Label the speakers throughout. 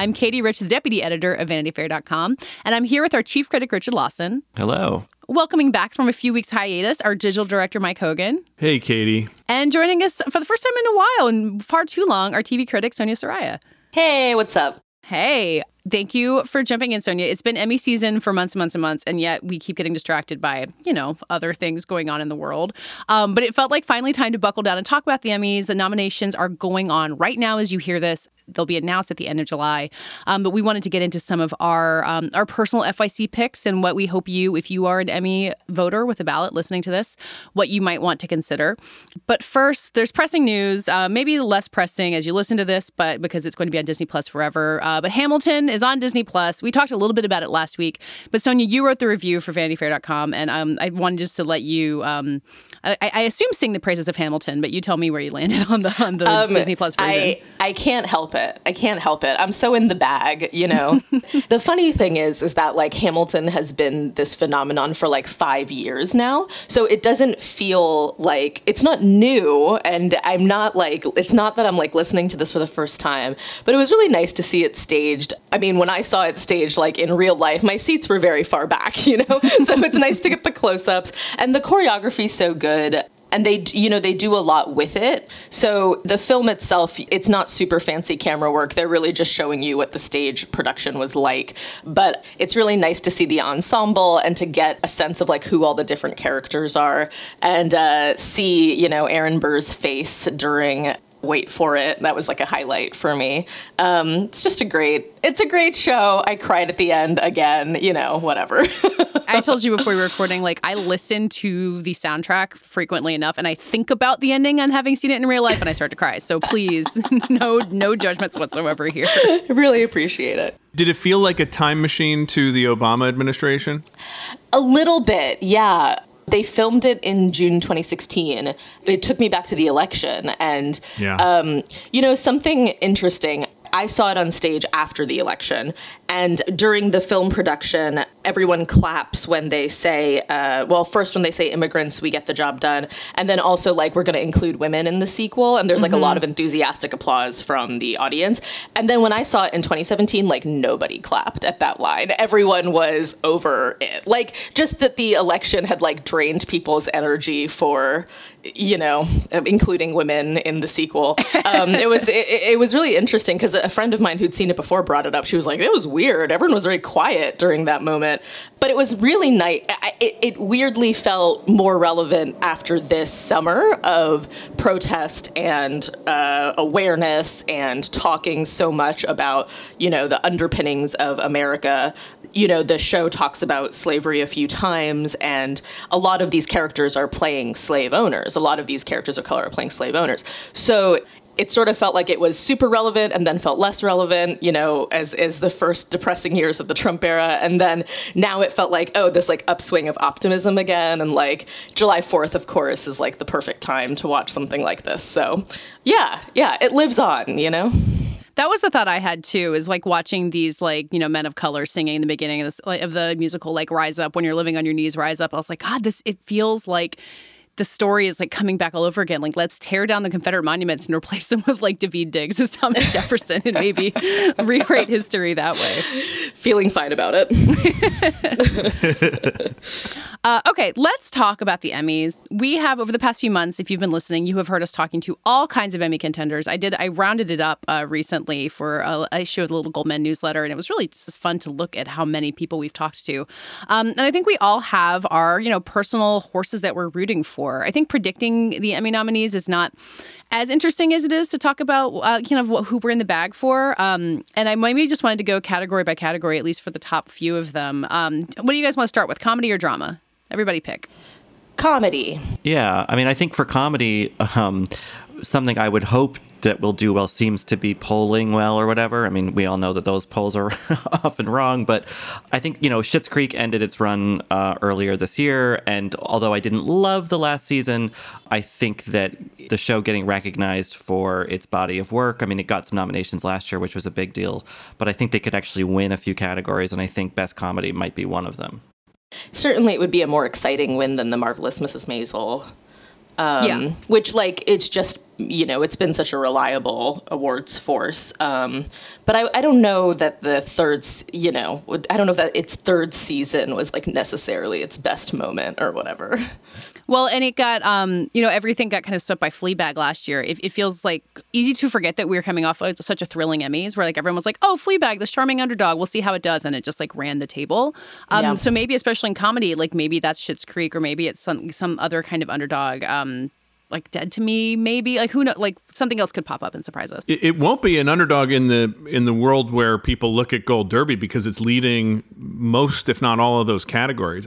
Speaker 1: I'm Katie Rich, the deputy editor of VanityFair.com, and I'm here with our chief critic, Richard Lawson.
Speaker 2: Hello.
Speaker 1: Welcoming back from a few weeks hiatus, our digital director, Mike Hogan.
Speaker 2: Hey, Katie.
Speaker 1: And joining us for the first time in a while and far too long, our TV critic, Sonia Saraiya.
Speaker 3: Hey, what's up?
Speaker 1: Hey, thank you for jumping in, Sonia. It's been Emmy season for months and months and months, and yet we keep getting distracted by, you know, other things going on in the world. Um, but it felt like finally time to buckle down and talk about the Emmys. The nominations are going on right now as you hear this. They'll be announced at the end of July. Um, but we wanted to get into some of our um, our personal FYC picks and what we hope you, if you are an Emmy voter with a ballot listening to this, what you might want to consider. But first, there's pressing news, uh, maybe less pressing as you listen to this, but because it's going to be on Disney Plus forever. Uh, but Hamilton is on Disney Plus. We talked a little bit about it last week, but Sonia, you wrote the review for VanityFair.com, and um, I wanted just to let you. Um, I, I, assume sing the praises of Hamilton, but you tell me where you landed on the on the um, Disney Plus version.
Speaker 3: I I can't help it. I can't help it. I'm so in the bag, you know. the funny thing is, is that like Hamilton has been this phenomenon for like five years now, so it doesn't feel like it's not new, and I'm not like it's not that I'm like listening to this for the first time, but it was really nice to see it staged. I mean, when I saw it staged like in real life, my seats were very far back, you know, so it's nice to get the close-ups, and the choreography so good and they you know they do a lot with it. So the film itself it's not super fancy camera work. They're really just showing you what the stage production was like. But it's really nice to see the ensemble and to get a sense of like who all the different characters are and uh, see you know aaron burr's face during wait for it. That was like a highlight for me. Um, it's just a great, it's a great show. I cried at the end again, you know, whatever.
Speaker 1: I told you before we were recording, like I listen to the soundtrack frequently enough and I think about the ending and having seen it in real life and I start to cry. So please, no, no judgments whatsoever here.
Speaker 3: I really appreciate it.
Speaker 2: Did it feel like a time machine to the Obama administration?
Speaker 3: A little bit, yeah. They filmed it in June 2016. It took me back to the election. And, yeah. um, you know, something interesting. I saw it on stage after the election. And during the film production, everyone claps when they say, uh, well, first when they say immigrants, we get the job done. And then also, like, we're going to include women in the sequel. And there's like mm-hmm. a lot of enthusiastic applause from the audience. And then when I saw it in 2017, like, nobody clapped at that line. Everyone was over it. Like, just that the election had like drained people's energy for, you know, including women in the sequel. Um, it was it, it was really interesting because a friend of mine who'd seen it before brought it up. She was like, it was weird weird. Everyone was very quiet during that moment, but it was really nice. It, it weirdly felt more relevant after this summer of protest and uh, awareness and talking so much about you know the underpinnings of America. You know, the show talks about slavery a few times, and a lot of these characters are playing slave owners. A lot of these characters of color are playing slave owners. So it sort of felt like it was super relevant and then felt less relevant, you know, as as the first depressing years of the Trump era. And then now it felt like, oh, this like upswing of optimism again. And like July 4th, of course, is like the perfect time to watch something like this. So yeah, yeah, it lives on, you know?
Speaker 1: That was the thought I had too. Is like watching these like you know men of color singing in the beginning of, this, like, of the musical, like "Rise Up" when you're living on your knees, rise up. I was like, God, this it feels like the story is like coming back all over again. Like, let's tear down the Confederate monuments and replace them with like Daveed Diggs as Thomas Jefferson and maybe rewrite history that way.
Speaker 3: Feeling fine about it.
Speaker 1: uh, okay, let's talk about the Emmys. We have over the past few months, if you've been listening, you have heard us talking to all kinds of Emmy contenders. I did, I rounded it up uh, recently for a, a issue of the Little Gold Men newsletter, and it was really just fun to look at how many people we've talked to. Um, and I think we all have our, you know, personal horses that we're rooting for for. I think predicting the Emmy nominees is not as interesting as it is to talk about uh, kind of who we're in the bag for. Um, and I maybe just wanted to go category by category, at least for the top few of them. Um, what do you guys want to start with, comedy or drama? Everybody pick
Speaker 3: comedy.
Speaker 4: Yeah, I mean, I think for comedy, um, something I would hope that will do well seems to be polling well or whatever. I mean, we all know that those polls are often wrong, but I think, you know, Schitt's Creek ended its run uh, earlier this year. And although I didn't love the last season, I think that the show getting recognized for its body of work, I mean, it got some nominations last year, which was a big deal, but I think they could actually win a few categories. And I think Best Comedy might be one of them.
Speaker 3: Certainly, it would be a more exciting win than The Marvelous Mrs. Maisel. Um,
Speaker 1: Yeah.
Speaker 3: Which, like, it's just, you know, it's been such a reliable awards force. Um, but I, I don't know that the third, you know, I don't know if that its third season was, like, necessarily its best moment or whatever.
Speaker 1: Well, and it got, um, you know, everything got kind of swept by Fleabag last year. It, it feels like easy to forget that we were coming off of such a thrilling Emmys, where like everyone was like, "Oh, Fleabag, this charming underdog. We'll see how it does," and it just like ran the table. Um,
Speaker 3: Yeah.
Speaker 1: So maybe, especially in comedy, like maybe that's Schitt's Creek, or maybe it's some some other kind of underdog. Like Dead to Me, maybe like who know, like something else could pop up and surprise us.
Speaker 2: It, it won't be an underdog in the in the world where people look at Gold Derby because it's leading most, if not all, of those categories,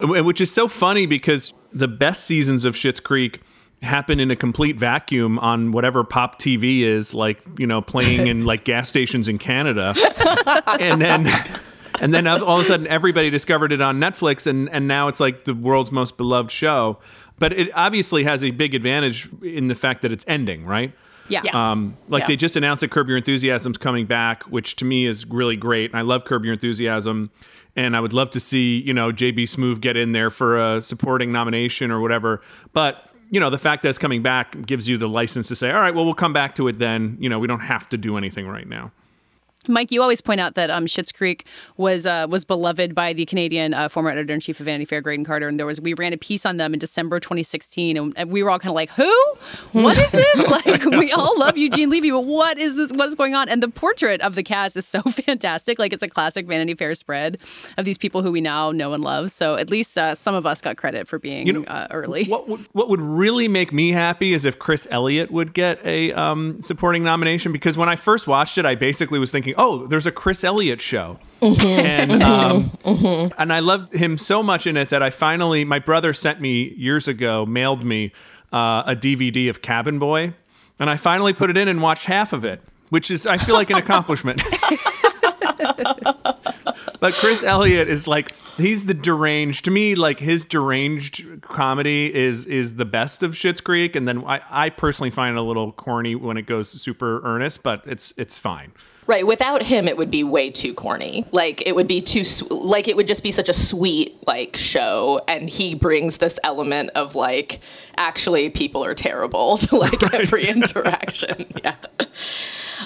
Speaker 2: which is so funny because the best seasons of Schitt's Creek happen in a complete vacuum on whatever pop TV is like you know playing in like gas stations in Canada, and then. And then all of a sudden, everybody discovered it on Netflix, and, and now it's like the world's most beloved show. But it obviously has a big advantage in the fact that it's ending, right?
Speaker 1: Yeah.
Speaker 2: Um, like
Speaker 3: Yeah.
Speaker 2: they just announced that Curb Your Enthusiasm's coming back, which to me is really great. And I love Curb Your Enthusiasm, and I would love to see you know JB Smoove get in there for a supporting nomination or whatever. But you know the fact that it's coming back gives you the license to say, all right, well we'll come back to it then. You know we don't have to do anything right now.
Speaker 1: Mike, you always point out that um, Schitt's Creek was uh, was beloved by the Canadian uh, former editor in chief of Vanity Fair, Graydon Carter, and there was we ran a piece on them in December 2016, and, and we were all kind of like, "Who? What is this? like, we all love Eugene Levy, but what is this? What is going on?" And the portrait of the cast is so fantastic. Like, it's a classic Vanity Fair spread of these people who we now know and love. So at least uh, some of us got credit for being
Speaker 2: You know,
Speaker 1: uh, early.
Speaker 2: What would what would really make me happy is if Chris Elliott would get a um, supporting nomination because when I first watched it, I basically was thinking, oh, there's a Chris Elliott show, and um, and I loved him so much in it that I finally my brother sent me years ago, mailed me uh, a DVD of Cabin Boy, and I finally put it in and watched half of it, which is I feel like an accomplishment. But Chris Elliott is like he's the deranged to me like his deranged comedy is is the best of Schitt's Creek and then I, I personally find it a little corny when it goes super earnest but it's it's fine.
Speaker 3: Right. Without him, it would be way too corny. Like it would be too like it would just be such a sweet like show, and he brings this element of like actually people are terrible to like every interaction. Yeah.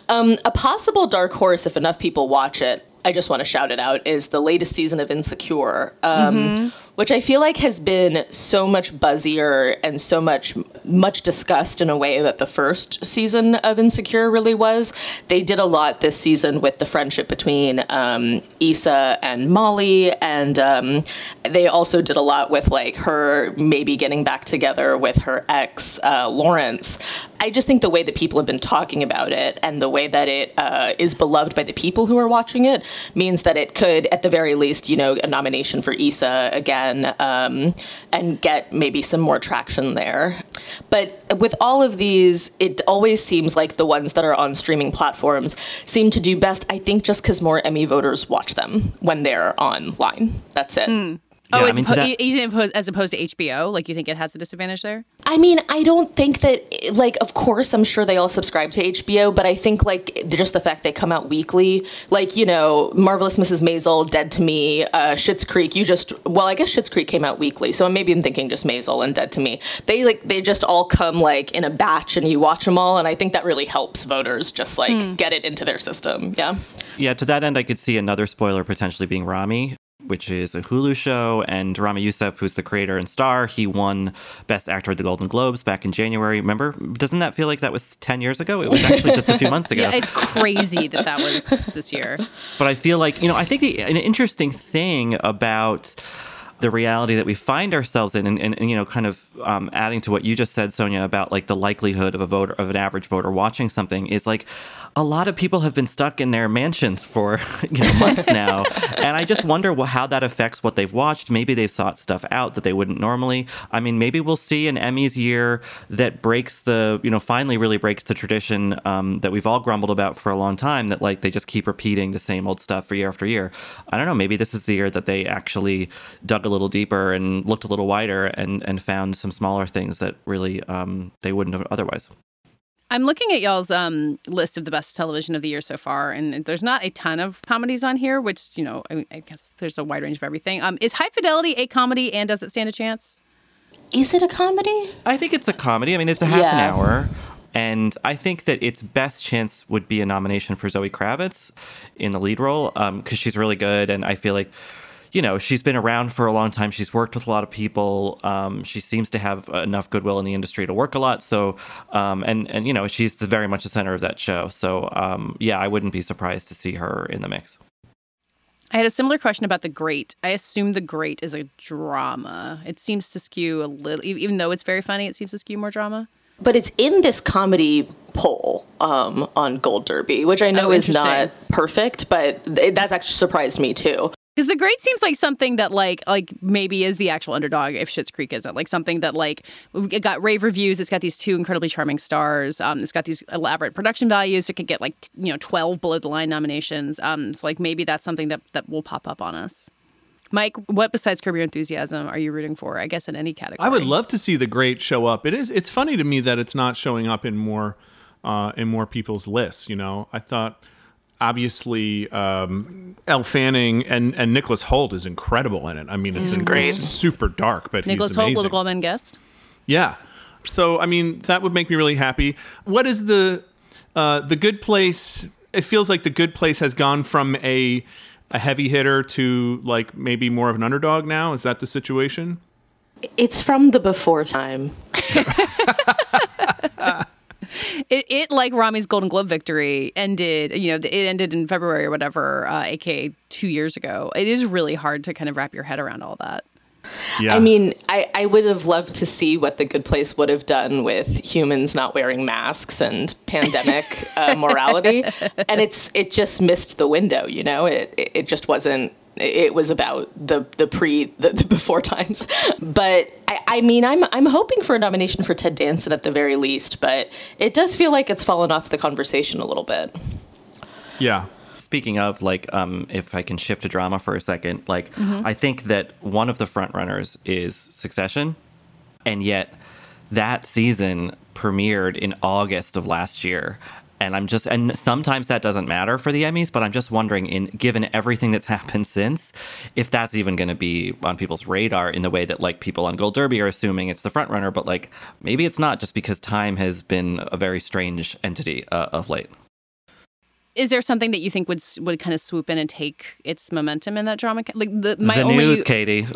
Speaker 3: Um, a possible dark horse, if enough people watch it, I just want to shout it out, is the latest season of Insecure, um, which I feel like has been so much buzzier and so much much discussed in a way that the first season of Insecure really was. They did a lot this season with the friendship between um, Issa and Molly, and um, they also did a lot with like her maybe getting back together with her ex uh, Lawrence. I just think the way that people have been talking about it and the way that it uh, is beloved by the people who are watching it means that it could, at the very least, you know, a nomination for Issa again um, and get maybe some more traction there. But with all of these, it always seems like the ones that are on streaming platforms seem to do best, I think, just because more Emmy voters watch them when they're online. That's it.
Speaker 1: oh,
Speaker 4: Yeah, I
Speaker 1: as,
Speaker 4: mean, to
Speaker 1: oppo-
Speaker 4: that-
Speaker 1: as opposed, as opposed to HBO, like you think it has a disadvantage there?
Speaker 3: I mean, I don't think that, like, of course, I'm sure they all subscribe to HBO, but I think, like, just the fact they come out weekly, like, you know, Marvelous Mrs. Maisel, Dead to Me, uh, Schitt's Creek, you just, well, I guess Schitt's Creek came out weekly, so maybe I'm thinking just Maisel and Dead to Me. They, like, they just all come, like, in a batch and you watch them all, and I think that really helps voters just, like, get it into their system. Yeah.
Speaker 4: Yeah, to that end, I could see another spoiler potentially being Ramy, which is a Hulu show, and Ramy Youssef, who's the creator and star, he won Best Actor at the Golden Globes back in January. Remember? Doesn't that feel like that was 10 years ago? It was actually just a few months ago.
Speaker 1: Yeah, it's crazy that that was this year.
Speaker 4: But I feel like, you know, I think the, an interesting thing about the reality that we find ourselves in, and, and, and you know, kind of um, adding to what you just said, Sonia, about like the likelihood of a voter, of an average voter watching something, is like a lot of people have been stuck in their mansions for you know, months now, and I just wonder how that affects what they've watched. Maybe they've sought stuff out that they wouldn't normally. I mean, maybe we'll see an Emmys year that breaks the, you know, finally really breaks the tradition um, that we've all grumbled about for a long time. That like they just keep repeating the same old stuff for year after year. I don't know. Maybe this is the year that they actually dug a little deeper and looked a little wider and and found some smaller things that really um, they wouldn't have otherwise.
Speaker 1: I'm looking at y'all's um, list of the best television of the year so far, and there's not a ton of comedies on here, which, you know, I, I guess there's a wide range of everything. Um, is High Fidelity a comedy and does it stand a chance?
Speaker 3: Is it a comedy?
Speaker 4: I think it's a comedy. I mean, it's a half yeah. an hour. And I think that its best chance would be a nomination for Zoe Kravitz in the lead role because um, she's really good. And I feel like you know, she's been around for a long time. She's worked with a lot of people. Um, she seems to have enough goodwill in the industry to work a lot. So, um, and and you know, she's the, very much the center of that show. So, um, yeah, I wouldn't be surprised to see her in the mix.
Speaker 1: I had a similar question about The Great. I assume The Great is a drama. It seems to skew a little, even though it's very funny, it seems to skew more drama.
Speaker 3: But it's in this comedy poll um, on Gold Derby, which I know oh, is not perfect, but that's actually surprised me too.
Speaker 1: Because the great seems like something that like like maybe is the actual underdog if Schitt's Creek isn't like something that like it got rave reviews. It's got these two incredibly charming stars. Um, it's got these elaborate production values. It could get like you know twelve below the line nominations. Um, so like maybe that's something that that will pop up on us. Mike, what besides Curb Your Enthusiasm are you rooting for? I guess in any category.
Speaker 2: I would love to see the great show up. It is. It's funny to me that it's not showing up in more uh, in more people's lists. You know, I thought obviously um, Elle Fanning and and Nicholas Hoult is incredible in it. I mean, it's,
Speaker 3: mm. great.
Speaker 2: It's super dark, but
Speaker 1: Nicholas
Speaker 2: he's amazing.
Speaker 1: Hoult, Little Gold Men guest.
Speaker 2: Yeah. So I mean, that would make me really happy. What is the uh, the Good Place? It feels like the Good Place has gone from a a heavy hitter to like maybe more of an underdog now. Is that the situation?
Speaker 3: It's from the before time.
Speaker 1: it, it like Ramy's Golden Globe victory ended, you know, it ended in February or whatever, uh, aka two years ago. It is really hard to kind of wrap your head around all that.
Speaker 3: Yeah. I mean, I, I would have loved to see what the good place would have done with humans not wearing masks and pandemic uh, morality, and it's it just missed the window. You know, it it just wasn't it was about the the pre the, the before times. But I, I, mean i'm i'm hoping for a nomination for ted danson at the very least but it does feel like it's fallen off the conversation a little bit.
Speaker 2: Yeah.
Speaker 4: Speaking of like um, if i can shift to drama for a second like mm-hmm. i think that one of the front runners is succession and yet that season premiered in august of last year and I'm just and sometimes that doesn't matter for the Emmys, but I'm just wondering in given everything that's happened since, if that's even going to be on people's radar in the way that like people on Gold Derby are assuming it's the front runner, but like maybe it's not just because time has been a very strange entity uh, of late
Speaker 1: is there something that you think would would kind of swoop in and take its momentum in that drama? Like the my
Speaker 4: the
Speaker 1: only...
Speaker 4: news, Katie.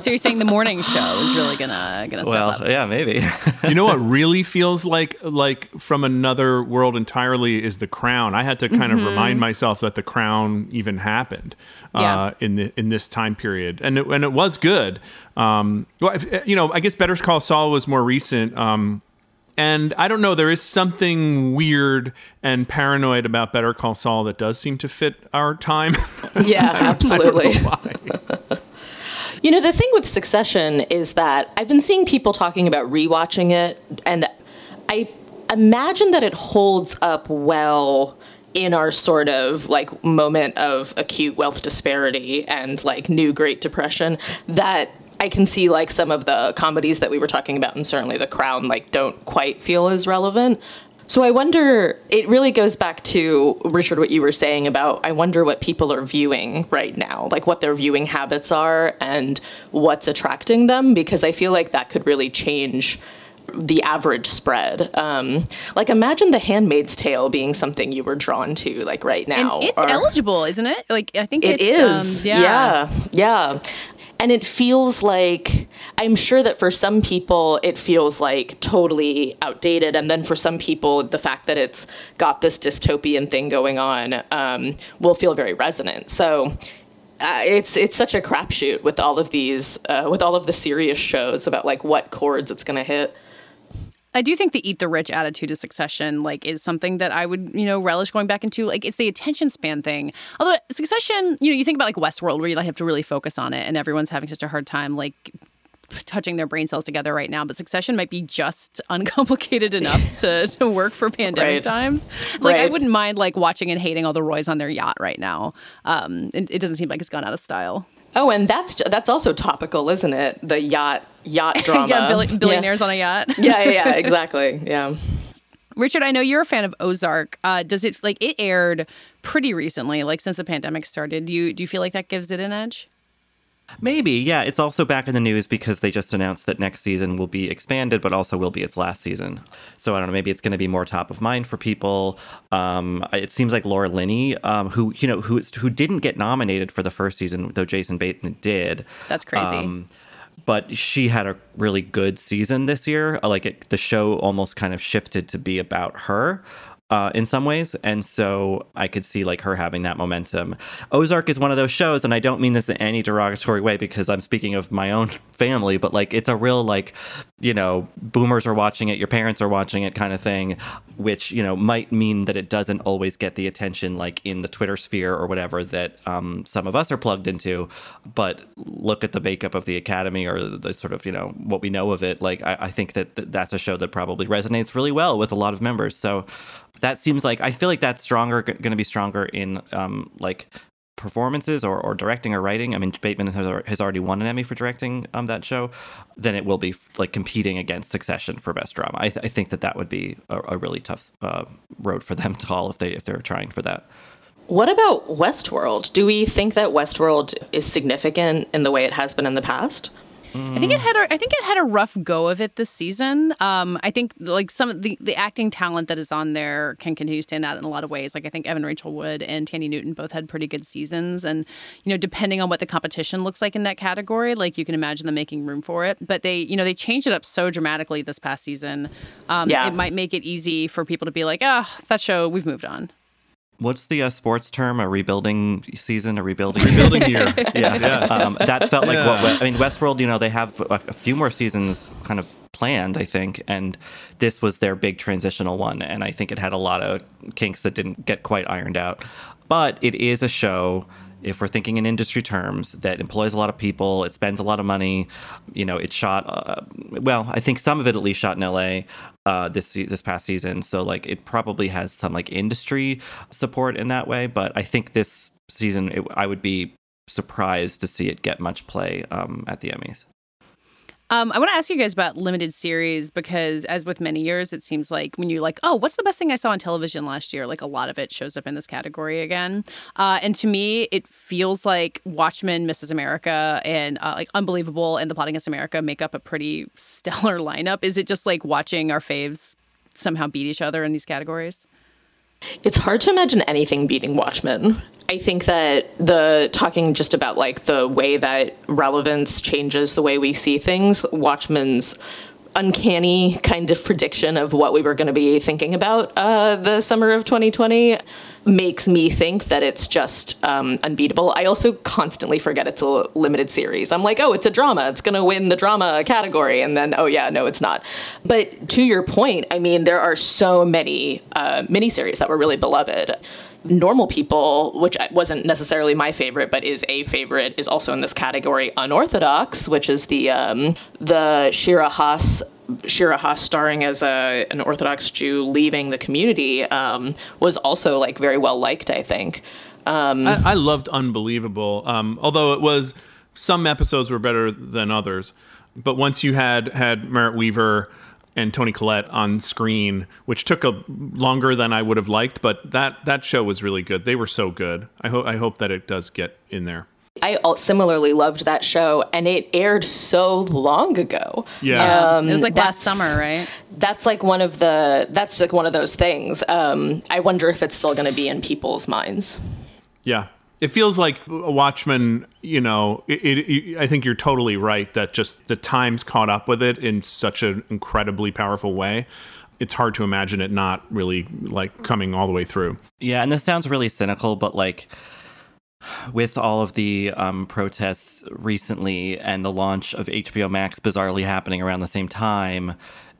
Speaker 1: so you're saying the morning show is really gonna gonna
Speaker 4: well,
Speaker 1: step up?
Speaker 4: yeah, maybe.
Speaker 2: you know what really feels like like from another world entirely is the Crown. I had to kind mm-hmm. of remind myself that the Crown even happened uh, yeah. in the in this time period, and it, and it was good. Um, well, you know, I guess Better Call Saul was more recent. Um, and I don't know, there is something weird and paranoid about Better Call Saul that does seem to fit our time.
Speaker 3: Yeah, absolutely. you know, the thing with Succession is that I've been seeing people talking about rewatching it, and I imagine that it holds up well in our sort of like moment of acute wealth disparity and like new Great Depression that I can see like some of the comedies that we were talking about, and certainly The Crown, like don't quite feel as relevant. So I wonder, it really goes back to, Richard, what you were saying about I wonder what people are viewing right now, like what their viewing habits are and what's attracting them, because I feel like that could really change the average spread. Um, like imagine The Handmaid's Tale being something you were drawn to, like right now.
Speaker 1: And it's or, eligible, isn't it? Like I think
Speaker 3: it is. Um, yeah. yeah, yeah. And it feels like, I'm sure that for some people, it feels like totally outdated. And then for some people, the fact that it's got this dystopian thing going on um, will feel very resonant. So uh, it's it's such a crapshoot with all of these uh, with all of the serious shows about like what chords it's going to hit.
Speaker 1: I do think the eat the rich attitude of Succession like is something that I would you know relish going back into. Like it's the attention span thing. Although Succession, you know, you think about like Westworld where you like have to really focus on it, and everyone's having such a hard time like touching their brain cells together right now, but Succession might be just uncomplicated enough to, to work for pandemic right. times. Like right. I wouldn't mind like watching and hating all the Roys on their yacht right now. Um, it, it doesn't seem like it's gone out of style.
Speaker 3: Oh, and that's that's also topical, isn't it? The yacht yacht drama.
Speaker 1: yeah, bill- billionaires yeah. on a yacht.
Speaker 3: yeah, yeah, yeah, exactly. Yeah.
Speaker 1: Richard, I know you're a fan of Ozark. Uh, does it like it aired pretty recently, like since the pandemic started? Do you do you feel like that gives it an edge?
Speaker 4: Maybe, yeah. It's also back in the news because they just announced that next season will be expanded, but also will be its last season. So I don't know. Maybe it's going to be more top of mind for people. Um, it seems like Laura Linney, um, who you know, who who didn't get nominated for the first season, though Jason Bateman did.
Speaker 1: That's crazy. Um,
Speaker 4: but she had a really good season this year. Like it, the show almost kind of shifted to be about her uh, in some ways. And so I could see like her having that momentum. Ozark is one of those shows, and I don't mean this in any derogatory way because I'm speaking of my own family, but like it's a real like, you know, boomers are watching it, your parents are watching it kind of thing, which, you know, might mean that it doesn't always get the attention like in the Twitter sphere or whatever that um, some of us are plugged into. But look at the makeup of the Academy or the sort of, you know, what we know of it. Like, I, I think that that's a show that probably resonates really well with a lot of members. So that seems like I feel like that's stronger, going to be stronger in um, like performances or, or directing or writing. I mean, Bateman has, has already won an Emmy for directing um, that show. Then it will be like competing against Succession for best drama. I, th- I think that that would be a, a really tough uh, road for them to haul if they if they're trying for that.
Speaker 3: What about Westworld? Do we think that Westworld is significant in the way it has been in the past?
Speaker 1: I think it had a, I think it had a rough go of it this season. Um, I think like some of the, the acting talent that is on there can continue to stand out in a lot of ways. Like I think Evan Rachel Wood and Thandie Newton both had pretty good seasons, and you know depending on what the competition looks like in that category, like you can imagine them making room for it. But they you know they changed it up so dramatically this past season. Um, yeah. it might make it easy for people to be like, ah, oh, that show we've moved on
Speaker 4: what's the uh, sports term? A rebuilding season, a rebuilding
Speaker 2: rebuilding year.
Speaker 4: yeah, yes. um, that felt like yeah. what I mean. Westworld, you know, they have a, a, few more seasons kind of planned, I think, and this was their big transitional one, and I think it had a lot of kinks that didn't get quite ironed out. But it is a show if we're thinking in industry terms, that employs a lot of people, it spends a lot of money. You know, it shot. Uh, well, I think some of it at least shot in L.A. Uh, this this past season, so like it probably has some like industry support in that way. But I think this season, it, I would be surprised to see it get much play um, at the Emmys.
Speaker 1: Um, I want to ask you guys about limited series because, as with many years, it seems like when you're like, "Oh, what's the best thing I saw on television last year?" Like a lot of it shows up in this category again. Uh, and to me, it feels like Watchmen, Mrs. America, and uh, like Unbelievable and The Plot Against America make up a pretty stellar lineup. Is it just like watching our faves somehow beat each other in these categories?
Speaker 3: It's hard to imagine anything beating Watchmen. I think that the talking just about like the way that relevance changes the way we see things, Watchmen's uncanny kind of prediction of what we were going to be thinking about uh, the summer of 2020 makes me think that it's just um, unbeatable. I also constantly forget it's a limited series. I'm like, oh, it's a drama. It's going to win the drama category. And then, oh, yeah, no, it's not. But to your point, I mean, there are so many uh, miniseries that were really beloved normal people, which wasn't necessarily my favorite, but is a favorite, is also in this category. Unorthodox, which is the um, the Shira Haas Shira Haas starring as a an Orthodox Jew leaving the community um, was also like very well liked. I think. Um,
Speaker 2: I, I, loved Unbelievable, um, although it was some episodes were better than others. But once you had had Merritt Wever and Toni Collette on screen, which took a longer than I would have liked, but that that show was really good. They were so good. I hope I hope that it does get in there.
Speaker 3: I similarly loved that show, and it aired so long ago.
Speaker 1: Yeah, um, it was like last summer, right?
Speaker 3: That's like one of the. That's like one of those things. Um, I wonder if it's still going to be in people's minds.
Speaker 2: Yeah, it feels like a Watchmen. You know, it, it, I think you're totally right that just the times caught up with it in such an incredibly powerful way. It's hard to imagine it not really like coming all the way through.
Speaker 4: Yeah, and this sounds really cynical, but like with all of the um, protests recently and the launch of HBO Max bizarrely happening around the same time,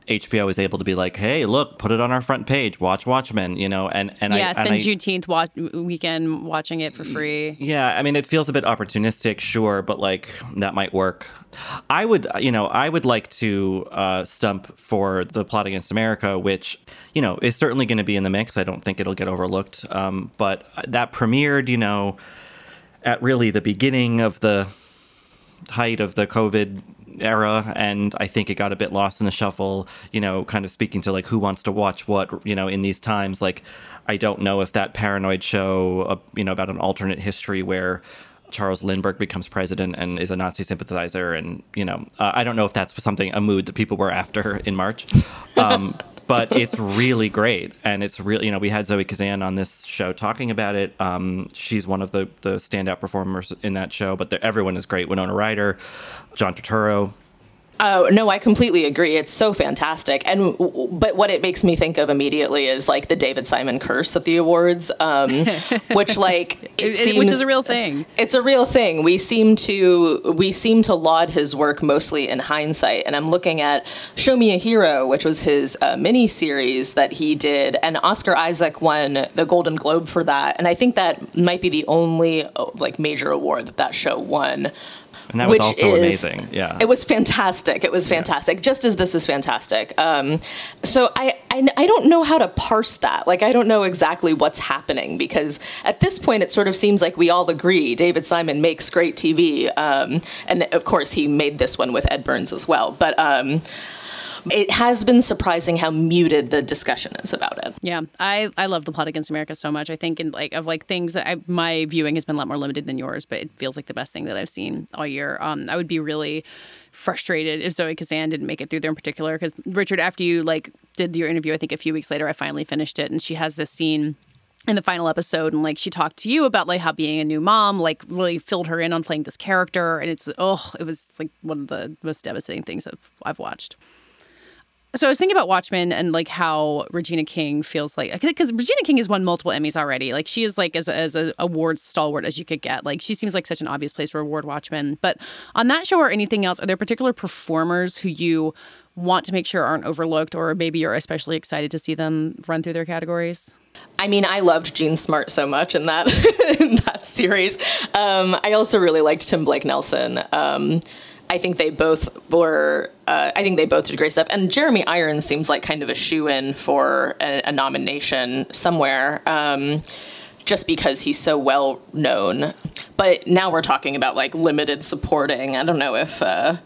Speaker 4: HBO is able to be like, "Hey, look, put it on our front page. Watch Watchmen," you know, and and
Speaker 1: yeah,
Speaker 4: I,
Speaker 1: spend
Speaker 4: and I,
Speaker 1: Juneteenth watch, weekend watching it for free.
Speaker 4: Yeah, I mean, it feels a bit opportunistic, sure, but like that might work. I would, you know, I would like to uh, stump for the plot against America, which you know is certainly going to be in the mix. I don't think it'll get overlooked, um, but that premiered, you know, at really the beginning of the height of the COVID era and i think it got a bit lost in the shuffle you know kind of speaking to like who wants to watch what you know in these times. Like i don't know if that paranoid show uh, you know about an alternate history where Charles Lindbergh becomes president and is a Nazi sympathizer, and you know, uh, I don't know if that's something a mood that people were after in March, um, but it's really great, and it's really you know we had Zoe Kazan on this show talking about it. Um, she's one of the the standout performers in that show, but everyone is great. Winona Ryder, John Turturro,
Speaker 3: Oh no, I completely agree. It's so fantastic, and but what it makes me think of immediately is like the David Simon curse at the awards, um, which like it,
Speaker 1: it
Speaker 3: seems,
Speaker 1: which is a real thing.
Speaker 3: It's a real thing. We seem to we seem to laud his work mostly in hindsight, and I'm looking at Show Me a Hero, which was his uh, mini series that he did, and Oscar Isaac won the Golden Globe for that, and I think that might be the only like major award that that show won.
Speaker 4: And that was also is, amazing. Yeah.
Speaker 3: It was fantastic. It was fantastic. Yeah. Just as this is fantastic. Um, so I, I, I don't know how to parse that. Like I don't know exactly what's happening because at this point it sort of seems like we all agree David Simon makes great TV. Um, and of course he made this one with Ed Burns as well. But um, it has been surprising how muted the discussion is about it.
Speaker 1: Yeah, I I love the plot against America so much. I think in like of like things I, my viewing has been a lot more limited than yours, but it feels like the best thing that I've seen all year. Um, I would be really frustrated if Zoe Kazan didn't make it through there in particular because Richard, after you like did your interview, I think a few weeks later, I finally finished it, and she has this scene in the final episode and like she talked to you about like how being a new mom like really filled her in on playing this character and it's oh it was like one of the most devastating things I've, I've watched so I was thinking about Watchmen and like how Regina King feels like because Regina King has won multiple Emmys already. Like she is like as as a award stalwart as you could get. Like she seems like such an obvious place to award Watchmen. But on that show or anything else, are there particular performers who you want to make sure aren't overlooked, or maybe you're especially excited to see them run through their categories?
Speaker 3: I mean, I loved Jean Smart so much in that in that series. Um, I also really liked Tim Blake Nelson. Um, I think they both were. Uh, I think they both did great stuff. And Jeremy Irons seems like kind of a shoe in for a, a, nomination somewhere, um, just because he's so well known. But now we're talking about like limited supporting. I don't know if. Uh,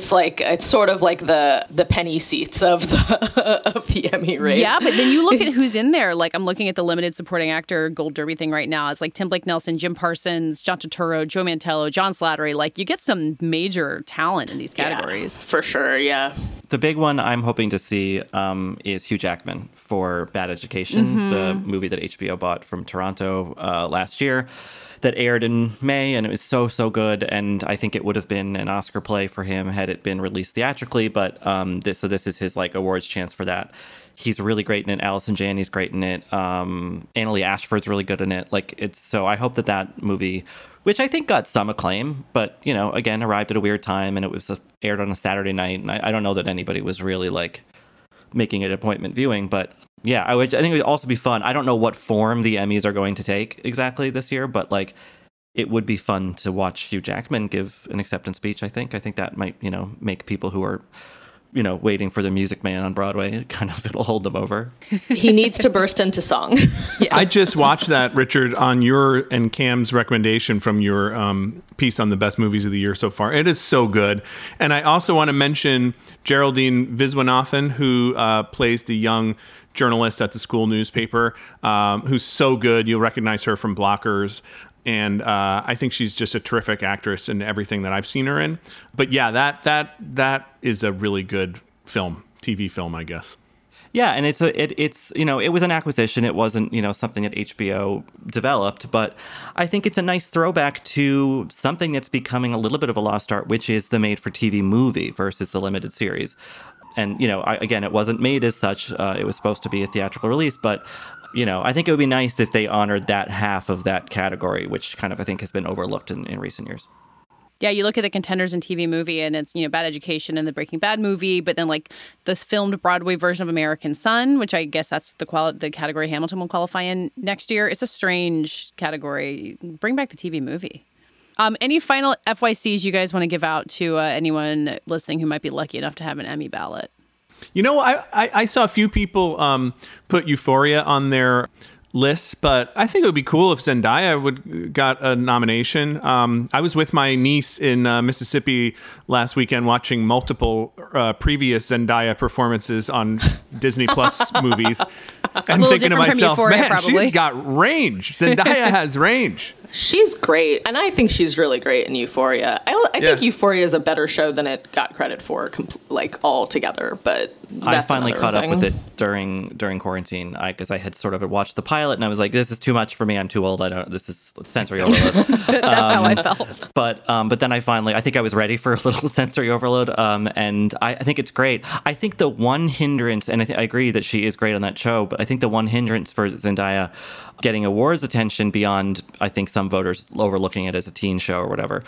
Speaker 3: it's like it's sort of like the the penny seats of the of the Emmy race.
Speaker 1: Yeah, but then you look at who's in there. Like I'm looking at the limited supporting actor Gold Derby thing right now. It's like Tim Blake Nelson, Jim Parsons, John Turturro, Joe Mantello, John Slattery. Like you get some major talent in these categories.
Speaker 3: Yeah, for sure, yeah.
Speaker 4: The big one I'm hoping to see um, is Hugh Jackman for Bad Education, mm-hmm. the movie that HBO bought from Toronto uh, last year that aired in May, and it was so so good. And I think it would have been an Oscar play for him had it been released theatrically. But um, this so this is his like awards chance for that. He's really great in it. Allison Janney's great in it. Um, Annaleigh Ashford's really good in it. Like it's so. I hope that that movie, which I think got some acclaim, but you know, again, arrived at a weird time, and it was aired on a Saturday night, and I, I don't know that anybody was really like making it appointment viewing, but yeah, I would. I think it would also be fun. I don't know what form the Emmys are going to take exactly this year, but like, it would be fun to watch Hugh Jackman give an acceptance speech. I think. I think that might you know make people who are you know, waiting for the Music Man on Broadway. Kind of, it'll hold them over.
Speaker 3: he needs to burst into song.
Speaker 2: yes. I just watched that, Richard, on your and Cam's recommendation from your um, piece on the best movies of the year so far. It is so good. And I also want to mention Geraldine Viswanathan, who uh, plays the young journalist at the school newspaper, um, who's so good. You'll recognize her from Blockers and uh, I think she's just a terrific actress in everything that I've seen her in. But yeah, that that that is a really good film, TV film, I guess.
Speaker 4: Yeah, and it's a it, it's you know it was an acquisition. It wasn't you know something that HBO developed, but I think it's a nice throwback to something that's becoming a little bit of a lost art, which is the made-for-TV movie versus the limited series and you know I, again it wasn't made as such uh, it was supposed to be a theatrical release but you know, I think it would be nice if they honored that half of that category, which kind of I think has been overlooked in, in recent years.
Speaker 1: Yeah, you look at the contenders in TV movie, and it's you know Bad Education and the Breaking Bad movie, but then like the filmed Broadway version of American Son, which I guess that's the quali- the category Hamilton will qualify in next year. It's a strange category. Bring back the TV movie. Um, any final FYCs you guys want to give out to uh, anyone listening who might be lucky enough to have an Emmy ballot?
Speaker 2: You know, I, I, I saw a few people um, put Euphoria on their lists, but I think it would be cool if Zendaya would got a nomination. Um, I was with my niece in uh, Mississippi last weekend watching multiple uh, previous Zendaya performances on Disney Plus movies, and thinking to myself, man,
Speaker 1: probably."
Speaker 2: she's got range. Zendaya has range.
Speaker 3: She's great, and I think she's really great in Euphoria. I, I think
Speaker 2: Yeah.
Speaker 3: Euphoria is a better show than it got credit for, compl- like all together. But
Speaker 4: I finally caught up with it during during quarantine because I, had sort of watched the pilot and I was like, "This is too much for me. I'm too old. I don't. This is sensory overload."
Speaker 1: That's how I felt.
Speaker 4: but um, but then I finally I think I was ready for a little sensory overload. Um, and I, I think it's great. I think the one hindrance, and I, th- I agree that she is great on that show, but I think the one hindrance for Zendaya getting awards attention beyond I think some voters overlooking it as a teen show or whatever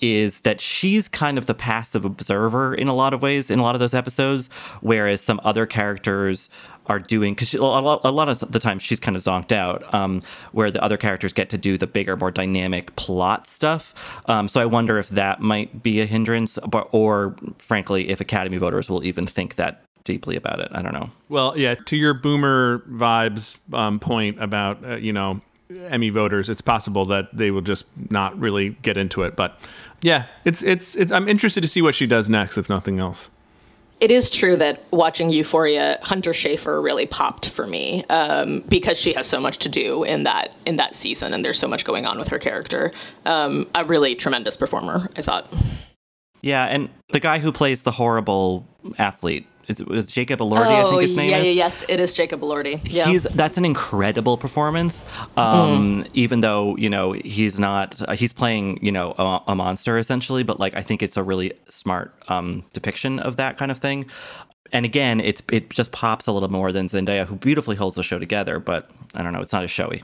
Speaker 4: is that she's kind of the passive observer in a lot of ways in a lot of those episodes, whereas some other characters are doing because a lot, a lot of the time she's kind of zonked out, um, where the other characters get to do the bigger, more dynamic plot stuff. Um, so I wonder if that might be a hindrance, but, or frankly, if Academy voters will even think that deeply about it. I don't know.
Speaker 2: Well, yeah, to your boomer vibes um, point about, uh, you know, Emmy voters, it's possible that they will just not really get into it. But yeah, it's, it's, it's, I'm interested to see what she does next, if nothing else.
Speaker 3: It is true that watching Euphoria, Hunter Schafer really popped for me um, because she has so much to do in that in that season, and there's so much going on with her character. Um, a really tremendous performer, I thought.
Speaker 4: Yeah, and the guy who plays the horrible athlete is it was Jacob Elordi, I think his name
Speaker 3: Oh, yeah,
Speaker 4: is.
Speaker 3: yeah, yes, it is Jacob Elordi. Yeah.
Speaker 4: He's that's an incredible performance. Um, Even though you know he's not, uh, he's playing you know a, a monster essentially, but like I think it's a really smart um, depiction of that kind of thing. And again, it's it just pops a little more than Zendaya, who beautifully holds the show together. But I don't know, it's not as showy.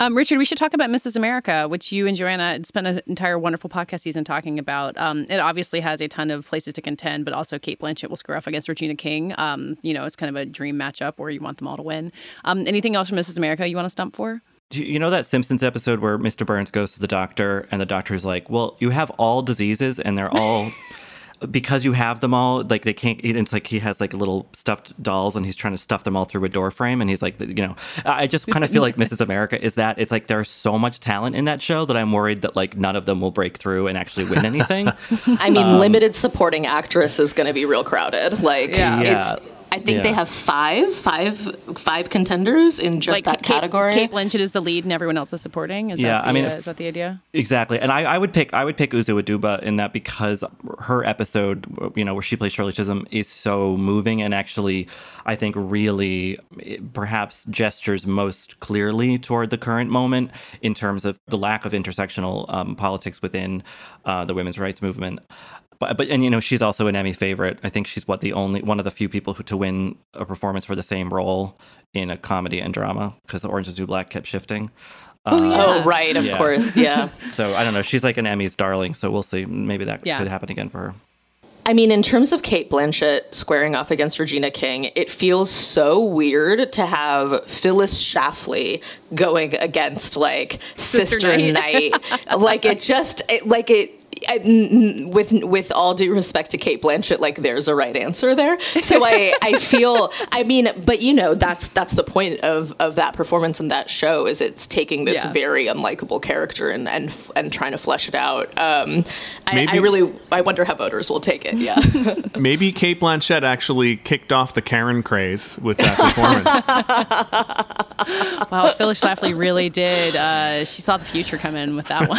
Speaker 1: Um, Richard, we should talk about Mrs. America, which you and Joanna spent an entire wonderful podcast season talking about. Um, it obviously has a ton of places to contend, but also Cate Blanchett will square off against Regina King. Um, you know, it's kind of a dream matchup where you want them all to win. Um, anything else from Mrs. America you want to stump for?
Speaker 4: Do you know that Simpsons episode where Mr. Burns goes to the doctor and the doctor's like, "Well, you have all diseases and they're all because you have them all. Like they can't. It's like he has like little stuffed dolls and he's trying to stuff them all through a door frame. And he's like, you know, I just kind of feel like Mrs. America is that. It's like there's so much talent in that show that I'm worried that like none of them will break through and actually win anything.
Speaker 3: I mean,
Speaker 4: Um,
Speaker 3: limited supporting actress is going to be real crowded. Like,
Speaker 1: Yeah.
Speaker 4: Yeah.
Speaker 3: it's. I think
Speaker 4: Yeah.
Speaker 3: they have five, five, five contenders in just that
Speaker 1: Kate,
Speaker 3: category.
Speaker 1: Cate Blanchett is the lead and everyone else is supporting. Is
Speaker 4: Yeah,
Speaker 1: that the,
Speaker 4: I mean,
Speaker 1: uh,
Speaker 4: if-
Speaker 1: is that the idea?
Speaker 4: Exactly, and I, I would pick I would pick Uzo Aduba in that because her episode, you know, where she plays Shirley Chisholm, is so moving and actually, I think, really eh, perhaps gestures most clearly toward the current moment in terms of the lack of intersectional um, politics within uh, the women's rights movement. But, but and you know she's also an Emmy favorite. I think she's what the only one of the few people who to win a performance for the same role in a comedy and drama because the Orange is the New Black kept shifting. Um,
Speaker 3: Oh, right, of
Speaker 4: Yeah.
Speaker 3: course, yeah.
Speaker 4: so I don't know. She's like an Emmys darling. So we'll see. Maybe that
Speaker 1: Yeah.
Speaker 4: could happen again for her.
Speaker 3: I mean, in terms of Cate Blanchett squaring off against Regina King, it feels so weird to have Phyllis Schlafly going against like Sister,
Speaker 1: Sister Night.
Speaker 3: Night. like it just, it, like it. I- with with all due respect to Cate Blanchett, like there's a right answer there. So I I feel I mean, but you know that's that's the point of of that performance and that show is it's taking this
Speaker 1: Yeah.
Speaker 3: very unlikable character and and and trying to flesh it out. Um, I, I
Speaker 2: Maybe-
Speaker 3: really I wonder how voters will take it. Yeah.
Speaker 2: Maybe Cate Blanchett actually kicked off the Karen craze with that performance.
Speaker 1: Wow, Phyllis Schlafly really did. Uh, she saw the future come in with that one.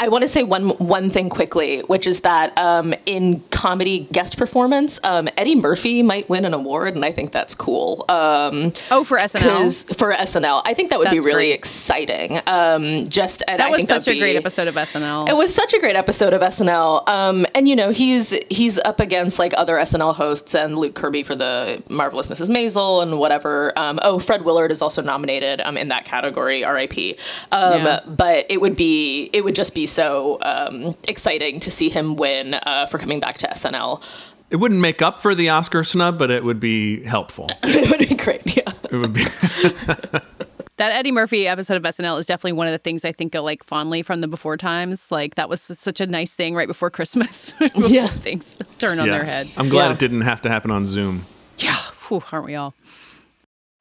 Speaker 3: I want to say one one thing quickly, which is that um, in comedy guest performance, um, Eddie Murphy might win an award, and I think that's cool. Um,
Speaker 1: oh, for SNL.
Speaker 3: For SNL, I think that would that's be really great. exciting. Um, just and
Speaker 1: that
Speaker 3: I
Speaker 1: was such a
Speaker 3: be,
Speaker 1: great episode of SNL.
Speaker 3: It was such a great episode of SNL, um, and you know he's he's up against like other SNL hosts and Luke Kirby for the marvelous Mrs. Maisel and whatever. Um, oh, Fred Willard is also nominated in that category. R.I.P. Yeah. But it would be it would just be so um, exciting to see him win uh, for coming back to SNL.
Speaker 2: It wouldn't make up for the Oscar snub, but it would be helpful.
Speaker 3: it would be great. Yeah.
Speaker 2: It would be.
Speaker 1: that Eddie Murphy episode of SNL is definitely one of the things I think of like fondly from the before times. Like that was such a nice thing right before Christmas. before
Speaker 3: yeah.
Speaker 1: Things turn on
Speaker 2: yeah.
Speaker 1: their head.
Speaker 2: I'm glad
Speaker 1: yeah.
Speaker 2: it didn't have to happen on Zoom.
Speaker 1: Yeah. Whew, aren't we all?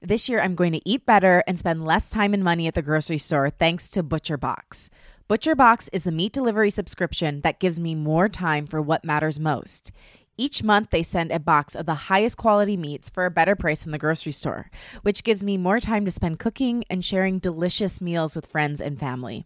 Speaker 5: This year, I'm going to eat better and spend less time and money at the grocery store thanks to ButcherBox. ButcherBox is the meat delivery subscription that gives me more time for what matters most. Each month, they send a box of the highest quality meats for a better price in the grocery store, which gives me more time to spend cooking and sharing delicious meals with friends and family.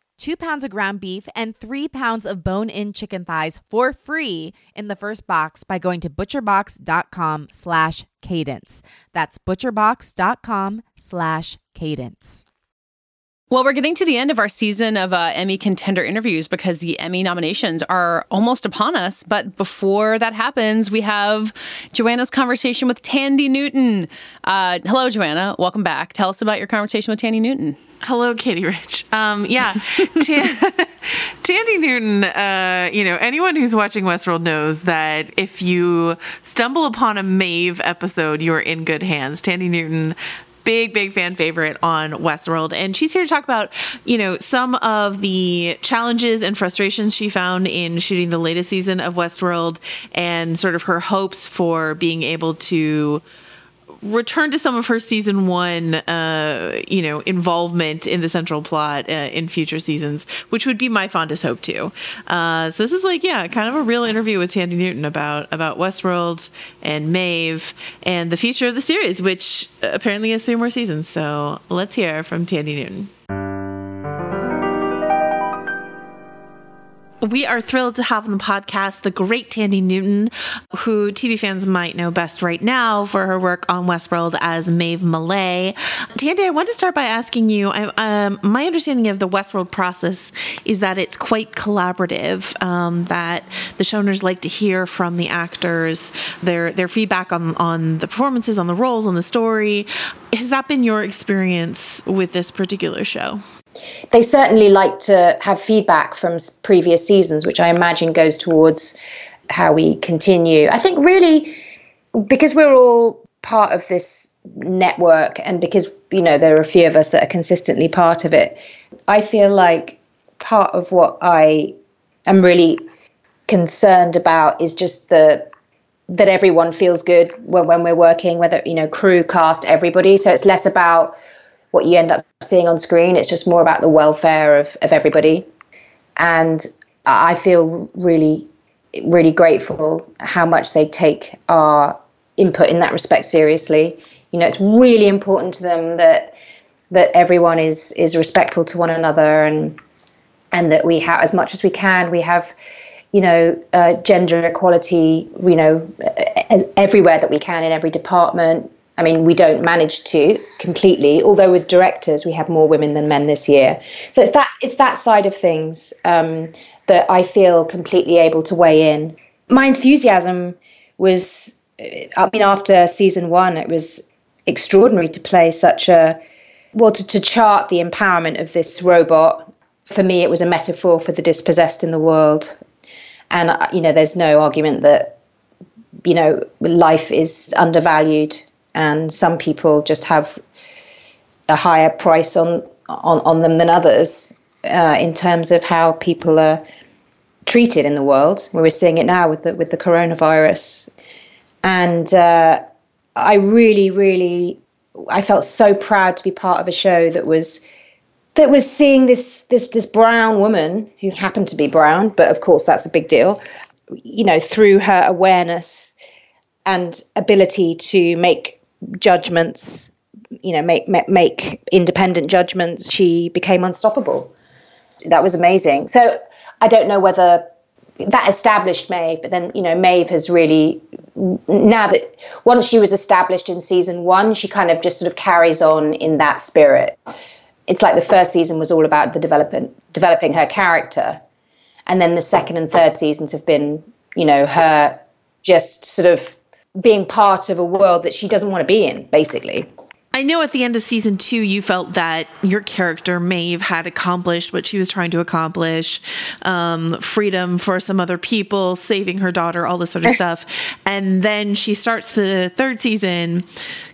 Speaker 5: two pounds of ground beef, and three pounds of bone in chicken thighs for free in the first box by going to butcherbox.com slash cadence. That's butcherbox.com slash cadence.
Speaker 1: Well, we're getting to the end of our season of uh, Emmy contender interviews because the Emmy nominations are almost upon us. But before that happens, we have Joanna's conversation with Thandie Newton. Uh, hello, Joanna. Welcome back. Tell us about your conversation with Thandie Newton.
Speaker 6: Hello, Katey Rich. Um, yeah, Thandie Newton. Uh, you know, anyone who's watching Westworld knows that if you stumble upon a Maeve episode, you're in good hands. Thandie Newton big big fan favorite on Westworld and she's here to talk about you know some of the challenges and frustrations she found in shooting the latest season of Westworld and sort of her hopes for being able to return to some of her season one, uh, you know, involvement in the central plot uh, in future seasons, which would be my fondest hope too. Uh, so this is like, yeah, kind of a real interview with Thandie Newton about about Westworld and Maeve and the future of the series, which apparently has three more seasons. So let's hear from Thandie Newton. We are thrilled to have on the podcast the great Thandie Newton, who TV fans might know best right now for her work on Westworld as Maeve Millay. Thandie, I want to start by asking you um, my understanding of the Westworld process is that it's quite collaborative, um, that the showrunners like to hear from the actors, their, their feedback on, on the performances, on the roles, on the story. Has that been your experience with this particular show?
Speaker 7: They certainly like to have feedback from previous seasons, which I imagine goes towards how we continue. I think really because we're all part of this network and because you know there are a few of us that are consistently part of it, I feel like part of what I am really concerned about is just the that everyone feels good when, when we're working, whether you know crew, cast, everybody. So it's less about what you end up seeing on screen. It's just more about the welfare of, of everybody. And I feel really, really grateful how much they take our input in that respect seriously. You know, it's really important to them that that everyone is is respectful to one another and and that we have as much as we can we have you know uh, gender equality you know everywhere that we can in every department I mean, we don't manage to completely, although with directors we have more women than men this year. So it's that it's that side of things um, that I feel completely able to weigh in. My enthusiasm was, I mean, after season one, it was extraordinary to play such a well, to, to chart the empowerment of this robot, for me, it was a metaphor for the dispossessed in the world. And, uh, you know, there's no argument that, you know, life is undervalued and some people just have a higher price on, on, on them than others uh, in terms of how people are treated in the world. We're seeing it now with the, with the coronavirus. And uh, I really, really I felt so proud to be part of a show that was that was seeing this this this brown woman who happened to be brown, but of course that's a big deal. You know, through her awareness and ability to make judgments, you know, make make, independent judgments, she became unstoppable. That was amazing. So I don't know whether that established Maeve, but then you know Maeve has really now that once she was established in season one, she kind of just sort of carries on in that spirit. It's like the first season was all about the development, developing her character, and then the second and third seasons have been, you know, her just sort of being part of a world that she doesn't want to be in, basically.
Speaker 6: I know at the end of season two, you felt that your character, Maeve, had accomplished what she was trying to accomplish um, freedom for some other people, saving her daughter, all this sort of stuff. And then she starts the third season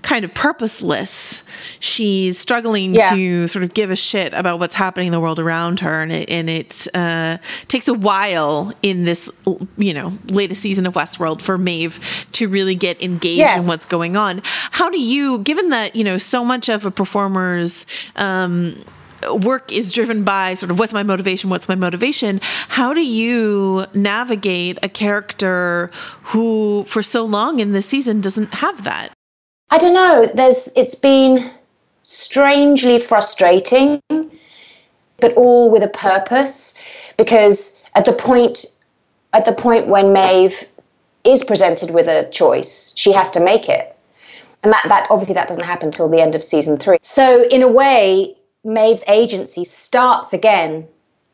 Speaker 6: kind of purposeless. She's struggling yeah. to sort of give a shit about what's happening in the world around her. And it, and it uh, takes a while in this, you know, latest season of Westworld for Maeve to really get engaged yes. in what's going on. How do you, given that, you know, so much of a performer's um, work is driven by sort of what's my motivation what's my motivation how do you navigate a character who for so long in this season doesn't have that
Speaker 7: i don't know there's it's been strangely frustrating but all with a purpose because at the point at the point when Maeve is presented with a choice she has to make it and that, that obviously that doesn't happen until the end of season three. So in a way, Maeve's agency starts again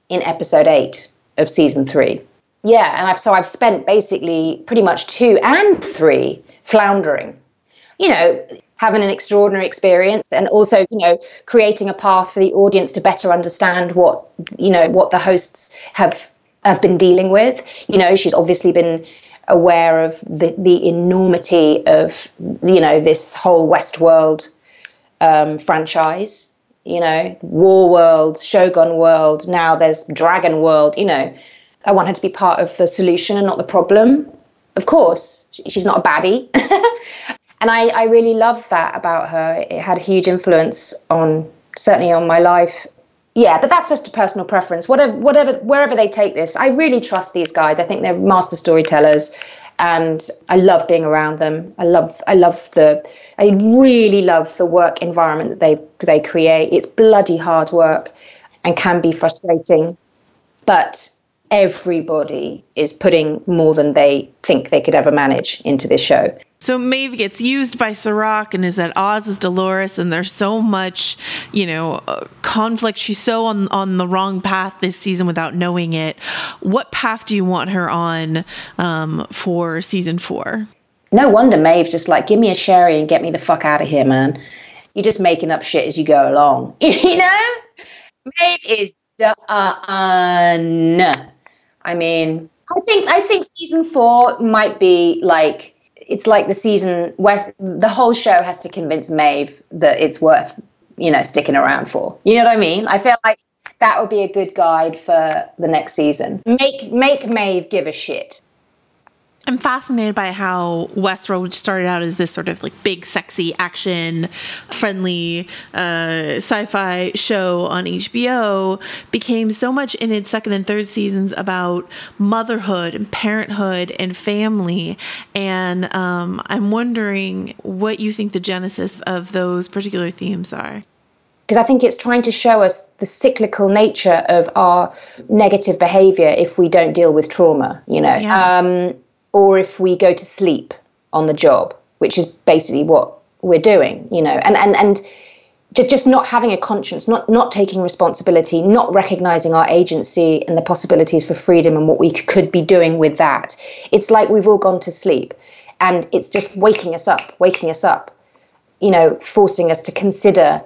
Speaker 7: in episode eight of season three. Yeah, and I've so I've spent basically pretty much two and three floundering. You know, having an extraordinary experience and also, you know, creating a path for the audience to better understand what, you know, what the hosts have have been dealing with. You know, she's obviously been aware of the, the enormity of you know this whole Westworld um, franchise. You know, War World, Shogun World. Now there's Dragon World. You know, I want her to be part of the solution and not the problem. Of course, she's not a baddie. and I, I really love that about her. It had a huge influence on certainly on my life yeah, but that's just a personal preference. Whatever, whatever, wherever they take this, I really trust these guys. I think they're master storytellers, and I love being around them. I love, I love the, I really love the work environment that they they create. It's bloody hard work, and can be frustrating, but everybody is putting more than they think they could ever manage into this show.
Speaker 6: So Maeve gets used by Serac and is at odds with Dolores, and there's so much, you know, uh, conflict. She's so on on the wrong path this season without knowing it. What path do you want her on um, for season four?
Speaker 7: No wonder Maeve just like give me a sherry and get me the fuck out of here, man. You're just making up shit as you go along, you know. Maeve is done. I mean, I think I think season four might be like it's like the season where the whole show has to convince Maeve that it's worth, you know, sticking around for. You know what I mean? I feel like that would be a good guide for the next season. Make make Maeve give a shit.
Speaker 6: I'm fascinated by how Westworld, started out as this sort of like big, sexy, action friendly uh, sci fi show on HBO, became so much in its second and third seasons about motherhood and parenthood and family. And um, I'm wondering what you think the genesis of those particular themes are
Speaker 7: because I think it's trying to show us the cyclical nature of our negative behavior if we don't deal with trauma, you know. Yeah. Um, or if we go to sleep on the job, which is basically what we're doing, you know, and and and just not having a conscience, not not taking responsibility, not recognizing our agency and the possibilities for freedom and what we could be doing with that. It's like we've all gone to sleep, and it's just waking us up, waking us up, you know, forcing us to consider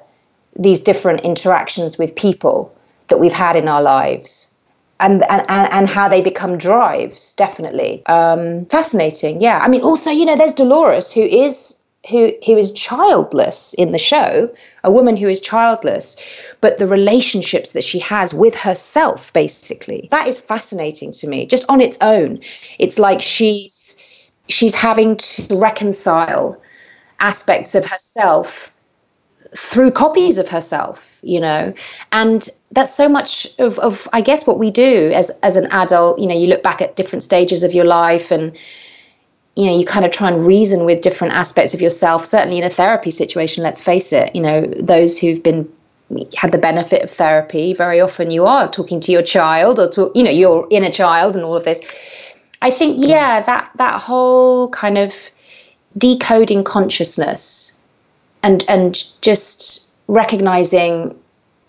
Speaker 7: these different interactions with people that we've had in our lives and and, and how they become drives definitely. Um, fascinating yeah. I mean also you know there's dolores who is who who is childless in the show a woman who is childless but the relationships that she has with herself basically that is fascinating to me just on its own. It's like she's she's having to reconcile aspects of herself through copies of herself you know? And that's so much of, of i guess what we do as as an adult. You know you look back at different stages of your life and you know you kind of try and reason with different aspects of yourself. Certainly in a therapy situation let's face it you know those who've been had the benefit of therapy very often you are talking to your child or to you know your inner child and all of this. I think yeah that that whole kind of decoding consciousness and and just recognizing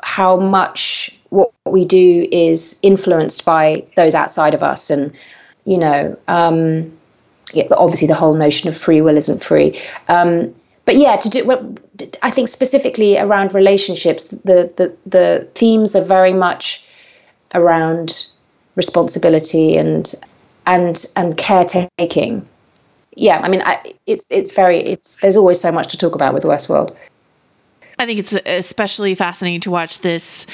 Speaker 7: how much what we do is influenced by those outside of us. And you know um, yeah, obviously the whole notion of free will isn't free. Um, but yeah to do i think specifically around relationships the, the the themes are very much around responsibility and and and caretaking. Yeah, I mean, I, it's it's very it's there's always so much to talk about with the Westworld.
Speaker 6: I think it's especially fascinating to watch this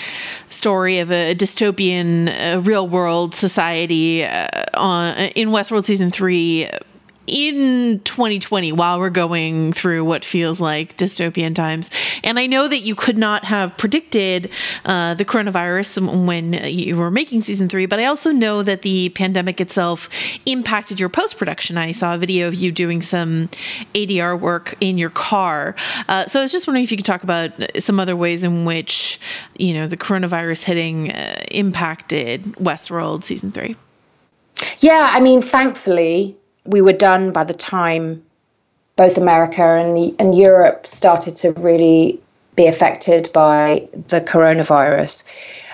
Speaker 6: story of a dystopian, uh, real world society uh, on in Westworld season three in 2020 while we're going through what feels like dystopian times. And I know that you could not have predicted uh, the coronavirus when you were making season three, but I also know that the pandemic itself impacted your post production. I saw a video of you doing some ADR work in your car. Uh, so I was just wondering if you could talk about some other ways in which, you know, the coronavirus hitting uh, impacted Westworld season three.
Speaker 7: Yeah, I mean, thankfully, we were done by the time both America and the, and Europe started to really be affected by the coronavirus.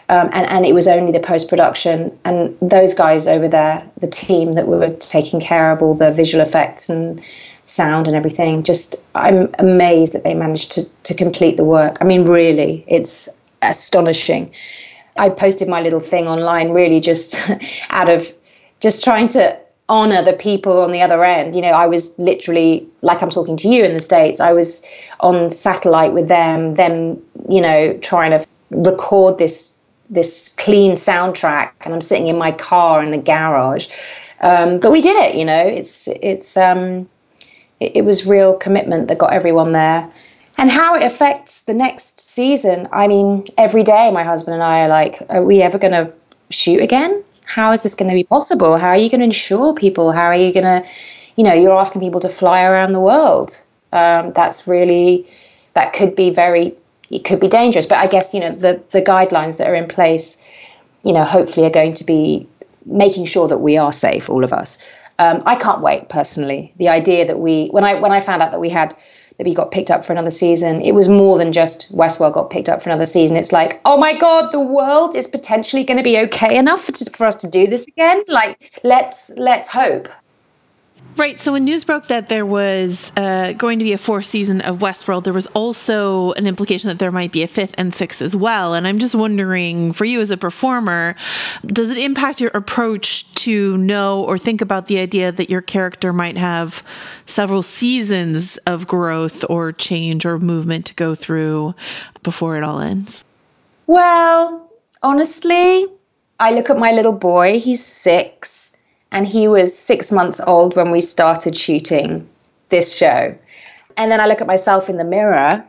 Speaker 7: Um, and, and it was only the post production and those guys over there, the team that were taking care of all the visual effects and sound and everything. Just I'm amazed that they managed to to complete the work. I mean, really, it's astonishing. I posted my little thing online, really just out of just trying to honor the people on the other end. You know, I was literally like I'm talking to you in the States, I was on satellite with them, them, you know, trying to record this this clean soundtrack and I'm sitting in my car in the garage. Um, but we did it, you know, it's it's um it, it was real commitment that got everyone there. And how it affects the next season, I mean, every day my husband and I are like, are we ever gonna shoot again? How is this going to be possible? How are you going to insure people? How are you going to, you know, you're asking people to fly around the world. Um, that's really, that could be very, it could be dangerous. But I guess, you know, the, the guidelines that are in place, you know, hopefully are going to be making sure that we are safe, all of us. Um, I can't wait personally. The idea that we, when I when I found out that we had that we got picked up for another season. It was more than just Westworld got picked up for another season. It's like, oh my god, the world is potentially going to be okay enough for, for us to do this again. Like, let's let's hope.
Speaker 6: Right. So when news broke that there was uh, going to be a fourth season of Westworld, there was also an implication that there might be a fifth and sixth as well. And I'm just wondering, for you as a performer, does it impact your approach to know or think about the idea that your character might have several seasons of growth or change or movement to go through before it all ends?
Speaker 7: Well, honestly, I look at my little boy. He's six and he was six months old when we started shooting this show. And then I look at myself in the mirror,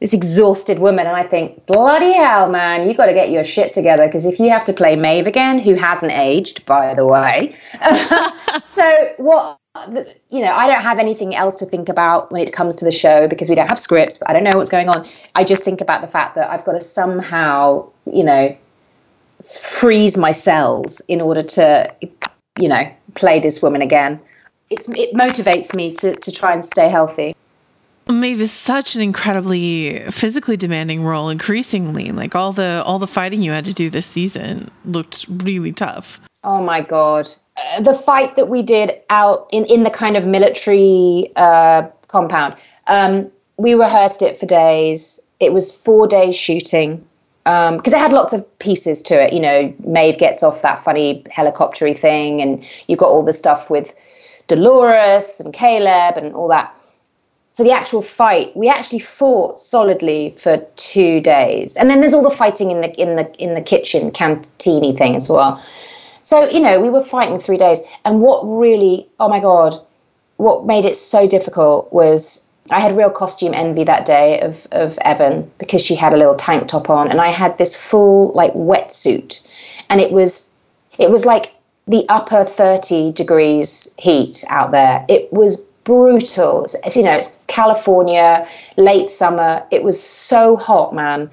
Speaker 7: this exhausted woman, and I think, bloody hell, man, you got to get your shit together because if you have to play Maeve again, who hasn't aged, by the way. so, what, you know, I don't have anything else to think about when it comes to the show because we don't have scripts, I don't know what's going on. I just think about the fact that I've got to somehow, you know, freeze my cells in order to you know, play this woman again. It's, it motivates me to, to try and stay healthy.
Speaker 6: Maeve is such an incredibly physically demanding role increasingly. Like all the all the fighting you had to do this season looked really tough.
Speaker 7: Oh my god. Uh, the fight that we did out in, in the kind of military uh, compound. Um, we rehearsed it for days. It was four days shooting because um, it had lots of pieces to it. You know, Maeve gets off that funny helicoptery thing, and you've got all the stuff with Dolores and Caleb and all that. So the actual fight, we actually fought solidly for two days, and then there's all the fighting in the in the in the kitchen cantini thing as well. So you know, we were fighting three days, and what really, oh my god, what made it so difficult was I had real costume envy that day of of Evan because she had a little tank top on, and I had this full like wetsuit, and it was it was like the upper 30 degrees heat out there. It was brutal. It's, you know, it's California, late summer. It was so hot, man.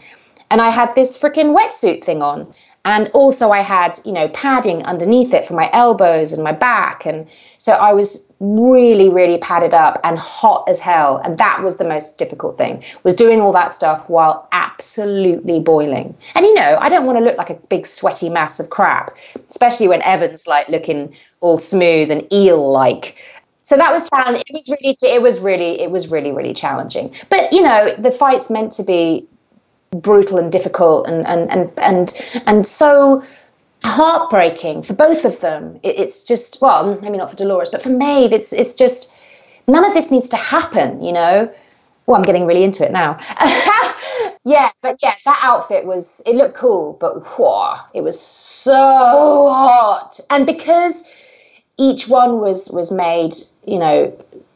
Speaker 7: And I had this freaking wetsuit thing on. And also, I had, you know, padding underneath it for my elbows and my back. And so I was really, really padded up and hot as hell. And that was the most difficult thing, was doing all that stuff while absolutely boiling. And, you know, I don't want to look like a big sweaty mass of crap, especially when Evan's like looking all smooth and eel like so that was challenging. It was really, it was really, it was really, really challenging. But you know, the fight's meant to be brutal and difficult, and and and and and so heartbreaking for both of them. It, it's just well, maybe not for Dolores, but for Maeve, it's it's just none of this needs to happen. You know. Well, I'm getting really into it now. yeah, but yeah, that outfit was it looked cool, but whoa, it was so hot, and because each one was was made you know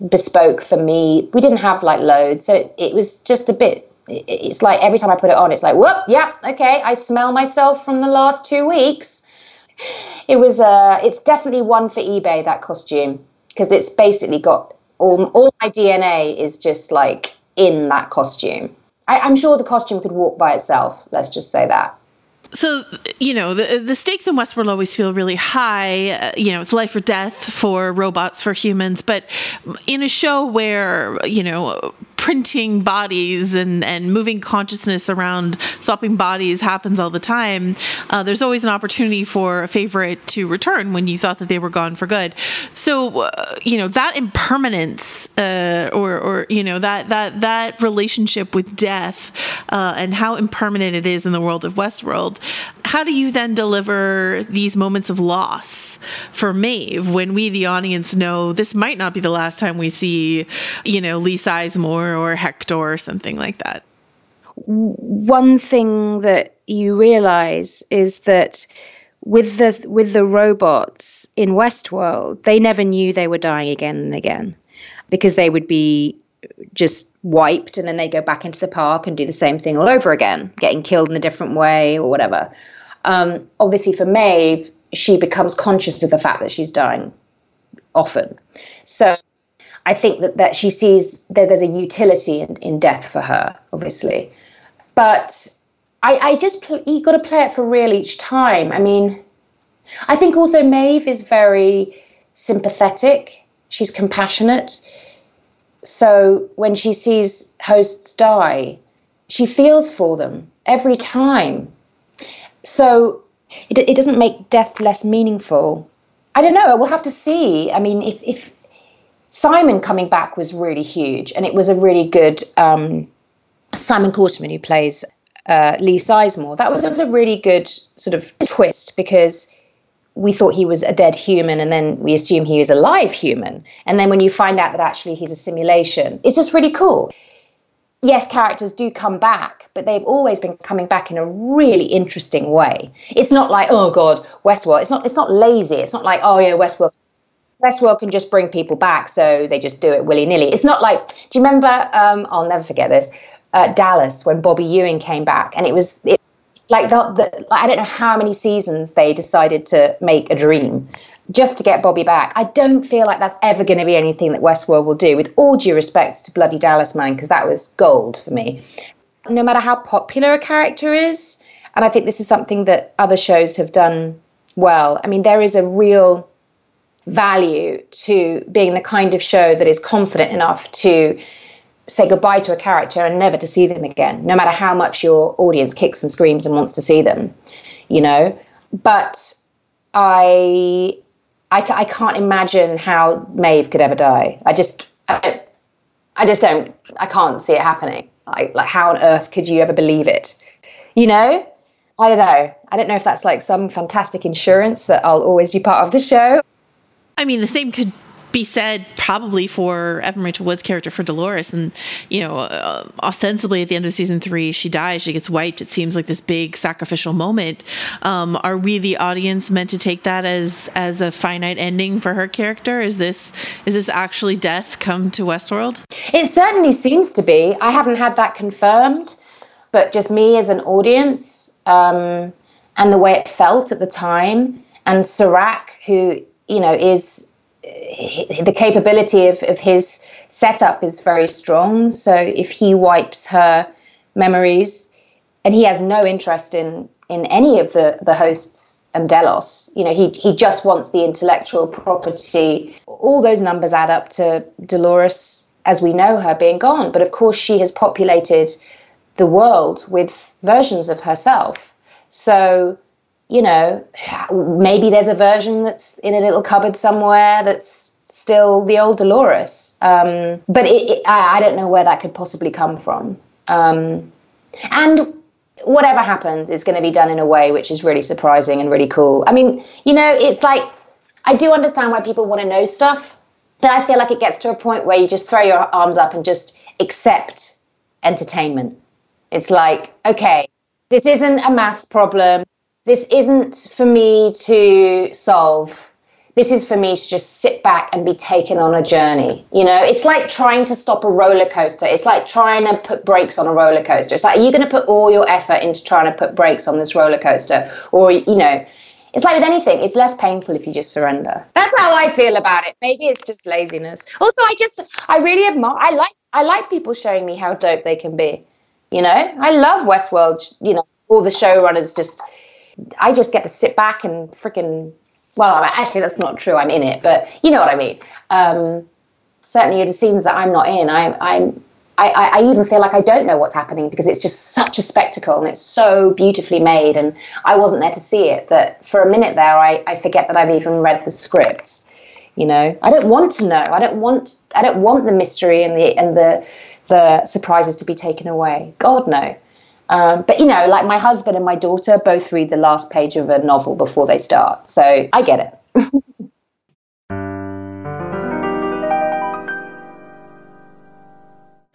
Speaker 7: bespoke for me we didn't have like loads so it, it was just a bit it's like every time i put it on it's like whoop yeah okay i smell myself from the last two weeks it was uh it's definitely one for ebay that costume because it's basically got all, all my dna is just like in that costume I, i'm sure the costume could walk by itself let's just say that
Speaker 6: so you know the the stakes in Westworld always feel really high. Uh, you know, it's life or death for robots for humans. But in a show where you know printing bodies and, and moving consciousness around swapping bodies happens all the time, uh, there's always an opportunity for a favorite to return when you thought that they were gone for good. So, uh, you know, that impermanence uh, or, or, you know, that, that, that relationship with death uh, and how impermanent it is in the world of Westworld, how do you then deliver these moments of loss for Maeve when we, the audience, know this might not be the last time we see, you know, Lee Sizemore or Hector or something like that?
Speaker 7: One thing that you realize is that with the with the robots in Westworld, they never knew they were dying again and again because they would be just wiped and then they go back into the park and do the same thing all over again, getting killed in a different way or whatever. Um, obviously, for Maeve, she becomes conscious of the fact that she's dying often. So I think that, that she sees that there's a utility in, in death for her, obviously. But I, I just, pl- you got to play it for real each time. I mean, I think also Maeve is very sympathetic, she's compassionate. So when she sees hosts die, she feels for them every time. So it, it doesn't make death less meaningful. I don't know. We'll have to see. I mean, if, if Simon coming back was really huge, and it was a really good um, Simon Quarterman who plays uh, Lee Sizemore. That was, was a really good sort of twist because we thought he was a dead human, and then we assume he is a live human, and then when you find out that actually he's a simulation, it's just really cool. Yes, characters do come back, but they've always been coming back in a really interesting way. It's not like, oh God, Westworld. It's not. It's not lazy. It's not like, oh yeah, Westworld Westworld can just bring people back, so they just do it willy nilly. It's not like, do you remember? Um, I'll never forget this. Uh, Dallas when Bobby Ewing came back, and it was it, like the, the I don't know how many seasons they decided to make a dream just to get Bobby back. I don't feel like that's ever going to be anything that Westworld will do. With all due respect to Bloody Dallas Man, because that was gold for me. No matter how popular a character is, and I think this is something that other shows have done well. I mean, there is a real value to being the kind of show that is confident enough to say goodbye to a character and never to see them again, no matter how much your audience kicks and screams and wants to see them, you know. But I, I, I can't imagine how Maeve could ever die. I just, I, I just don't. I can't see it happening. Like, like how on earth could you ever believe it? You know, I don't know. I don't know if that's like some fantastic insurance that I'll always be part of the show.
Speaker 8: I mean, the same could be said probably for Evan Rachel Wood's character for Dolores. And, you know, uh, ostensibly at the end of season three, she dies, she gets wiped. It seems like this big sacrificial moment. Um, are we, the audience, meant to take that as as a finite ending for her character? Is this is this actually death come to Westworld?
Speaker 7: It certainly seems to be. I haven't had that confirmed, but just me as an audience um, and the way it felt at the time, and Serac, who you know is the capability of, of his setup is very strong. So if he wipes her memories, and he has no interest in in any of the the hosts and Delos, you know, he he just wants the intellectual property. All those numbers add up to Dolores as we know her being gone. But of course, she has populated the world with versions of herself. So you know, maybe there's a version that's in a little cupboard somewhere that's still the old Dolores. Um, but it, it, I, I, don't know where that could possibly come from. Um, and whatever happens is going to be done in a way which is really surprising and really cool. I mean, you know, it's like I do understand why people want to know stuff, but I feel like it gets to a point where you just throw your arms up and just accept entertainment. It's like, okay, this isn't a maths problem this isn't for me to solve. This is for me to just sit back and be taken on a journey. You know, it's like trying to stop a roller coaster. It's like trying to put brakes on a roller coaster. It's like, are you going to put all your effort into trying to put brakes on this roller coaster? Or, you know, it's like with anything, it's less painful if you just surrender. That's how I feel about it. Maybe it's just laziness. Also, I just, I really admire, I like, I like people showing me how dope they can be. You know, I love Westworld, you know, all the showrunners just I just get to sit back and freaking. Well, actually, that's not true. I'm in it, but you know what I mean. Um, certainly, in scenes that I'm not in, I, I'm. I, I even feel like I don't know what's happening because it's just such a spectacle and it's so beautifully made, and I wasn't there to see it. That for a minute there, I, I forget that I've even read the scripts. You know, I don't want to know. I don't want. I don't want the mystery and the and the the surprises to be taken away. God no. Um, but you know, like my husband and my daughter both read the last page of a novel before they start, so I get it.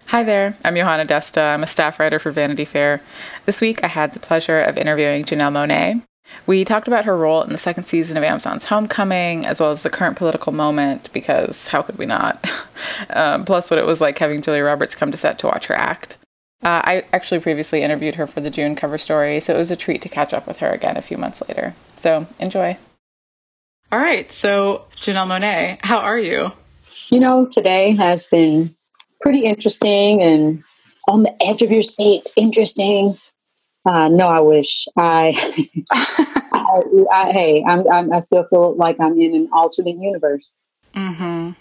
Speaker 9: Hi there, I'm Yohana Desta. I'm a staff writer for Vanity Fair. This week I had the pleasure of interviewing Janelle Monáe. We talked about her role in the second season of Amazon's Homecoming, as well as the current political moment, because how could we not? um, plus, what it was like having Julia Roberts come to set to watch her act. Uh, I actually previously interviewed her for the June cover story, so it was a treat to catch up with her again a few months later. So enjoy. All right, so Janelle Monáe, how are you?
Speaker 10: You know, today has been pretty interesting and on the edge of your seat. Interesting. Uh, no, I wish I, I, I, Hey, I'm, I'm, I still feel like I'm in an alternate universe.
Speaker 9: Mm-hmm.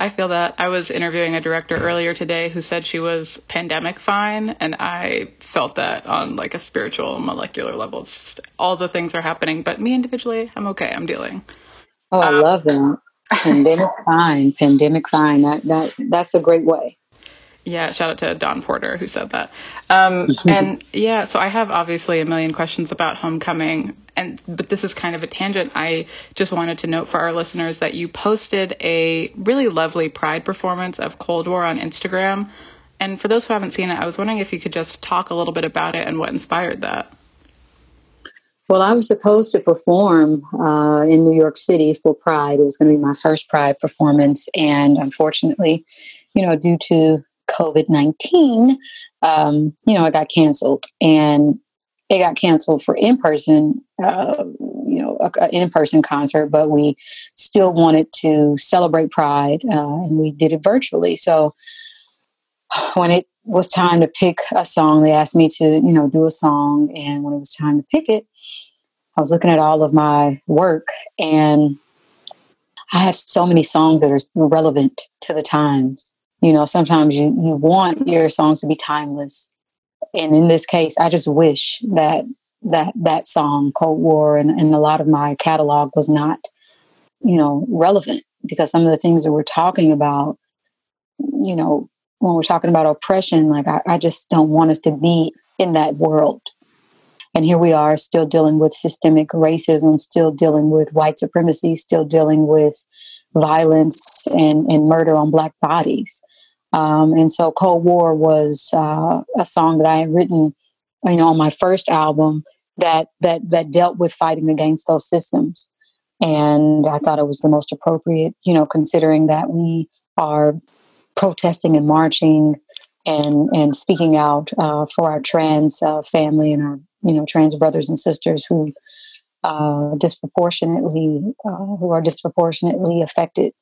Speaker 9: I feel that. I was interviewing a director earlier today who said she was pandemic fine, and I felt that on like a spiritual, molecular level. It's just all the things are happening, but me individually, I'm okay. I'm dealing.
Speaker 10: Oh, I um, love that. Pandemic fine, pandemic fine. That that that's a great way.
Speaker 9: Yeah, shout out to Don Porter who said that. Um, and yeah, so I have obviously a million questions about Homecoming, and but this is kind of a tangent. I just wanted to note for our listeners that you posted a really lovely Pride performance of Cold War on Instagram. And for those who haven't seen it, I was wondering if you could just talk a little bit about it and what inspired that.
Speaker 10: Well, I was supposed to perform uh, in New York City for Pride. It was going to be my first Pride performance, and unfortunately, you know, due to COVID 19, um, you know, it got canceled. And it got canceled for in person, uh, you know, an in person concert, but we still wanted to celebrate Pride uh, and we did it virtually. So when it was time to pick a song, they asked me to, you know, do a song. And when it was time to pick it, I was looking at all of my work and I have so many songs that are relevant to the times you know sometimes you you want your songs to be timeless and in this case i just wish that that that song cold war and, and a lot of my catalog was not you know relevant because some of the things that we're talking about you know, when we're talking about oppression, like I, I just don't want us to be in that world. And here we are still dealing with systemic racism, still dealing with white supremacy, still dealing with violence and, and murder on black bodies. Um, and so Cold War was uh, a song that I had written, you know, on my first album that that that dealt with fighting against those systems. And I thought it was the most appropriate, you know, considering that we are protesting and marching and and speaking out uh, for our trans uh, family and our you know trans brothers and sisters who uh, disproportionately uh, who are disproportionately affected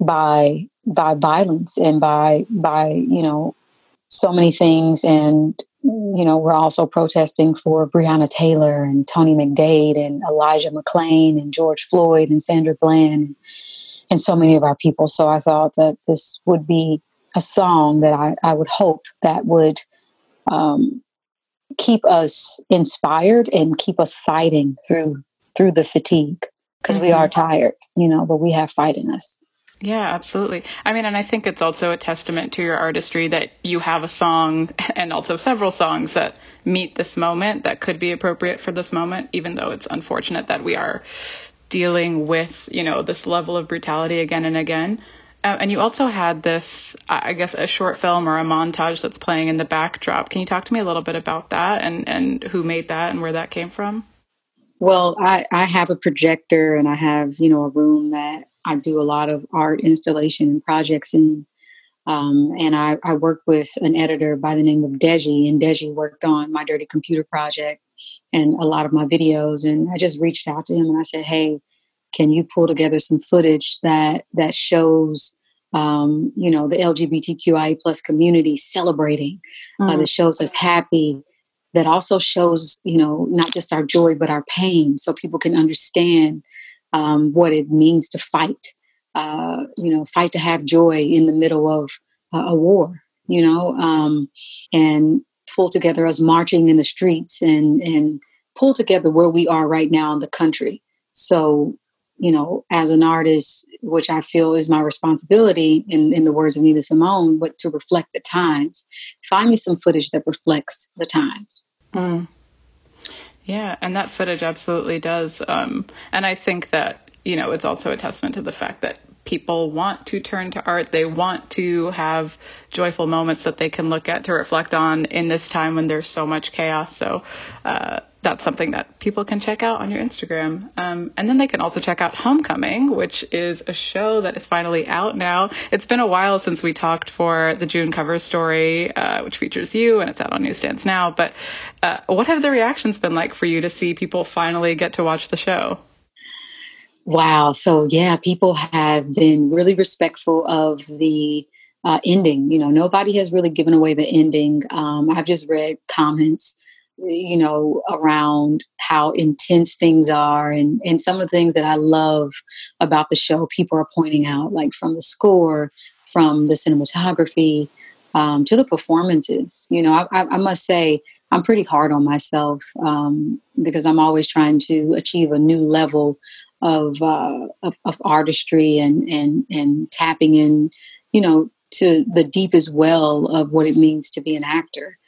Speaker 10: by by violence and by by you know so many things. And you know we're also protesting for Breonna Taylor and Tony McDade and Elijah McClain and George Floyd and Sandra Bland and so many of our people. So I thought that this would be a song that I, I would hope that would um, keep us inspired and keep us fighting through through the fatigue because mm-hmm. we are tired you know but we have fight in us
Speaker 9: yeah, absolutely. I mean, and I think it's also a testament to your artistry that you have a song and also several songs that meet this moment that could be appropriate for this moment, even though it's unfortunate that we are dealing with, you know, this level of brutality again and again. Uh, and you also had this, I guess, a short film or a montage that's playing in the backdrop. Can you talk to me a little bit about that and, and who made that and where that came from?
Speaker 10: Well, I, I have a projector and I have, you know, a room that I do a lot of art installation and projects in. Um, and I, I work with an editor by the name of Deji, and Deji worked on my Dirty Computer project and a lot of my videos. And I just reached out to him and I said, "Hey, can you pull together some footage that that shows, um, you know, the LGBTQI plus community celebrating, mm-hmm. uh, that shows us happy, that also shows, you know, not just our joy but our pain, so people can understand um, what it means to fight. Uh, you know, fight to have joy in the middle of uh, a war. You know, um, and pull together us marching in the streets and and pull together where we are right now in the country. So, you know, as an artist, which I feel is my responsibility, in, in the words of Nina Simone, but to reflect the times, find me some footage that reflects the times.
Speaker 9: Mm. Yeah, and that footage absolutely does. Um, and I think that, you know, it's also a testament to the fact that people want to turn to art. They want to have joyful moments that they can look at to reflect on in this time when there's so much chaos. So uh, that's something that people can check out on your Instagram. Um, and then they can also check out Homecoming, which is a show that is finally out now. It's been a while since we talked for the June cover story, uh, which features you, and it's out on newsstands now. But uh, what have the reactions been like for you to see people finally get to watch the show?
Speaker 10: Wow. So, yeah, people have been really respectful of the uh, ending. You know, nobody has really given away the ending. Um, I've just read comments, you know, around how intense things are and, and some of the things that I love about the show, people are pointing out, like from the score, from the cinematography, um, to the performances. You know, I, I, I, must say, I'm pretty hard on myself um, because I'm always trying to achieve a new level of, uh, of, of artistry and and and tapping in, you know, to the deepest well of what it means to be an actor,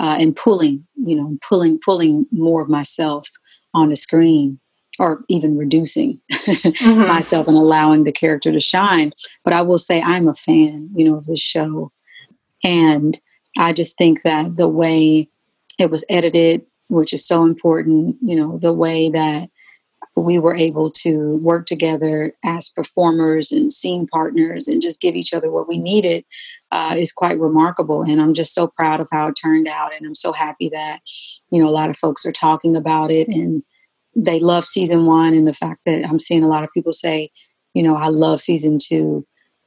Speaker 10: uh, and pulling, you know, pulling pulling more of myself on the screen, or even reducing mm-hmm. myself and allowing the character to shine. But I will say I'm a fan, you know, of this show, and I just think that the way it was edited, which is so important, you know, the way that we were able to work together as performers and scene partners and just give each other what we needed uh, is quite remarkable. And I'm just so proud of how it turned out. And I'm so happy that, you know, a lot of folks are talking about it and they love season one. And the fact that I'm seeing a lot of people say, you know, I love season two,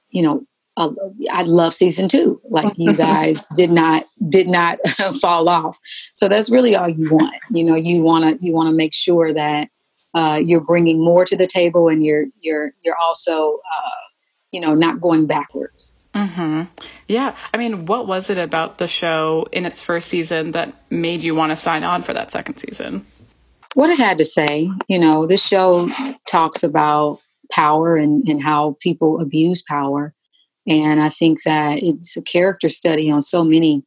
Speaker 10: you know, uh, I love season two. Like you guys did not did not fall off. So that's really all you want. You know, you want to you want to make sure that uh, you're bringing more to the table and you're you're you're also uh, you know not going backwards
Speaker 9: mm-hmm. yeah i mean what was it about the show in its first season that made you want to sign on for that second season
Speaker 10: what it had to say you know this show talks about power and, and how people abuse power And I think that it's a character study on so many,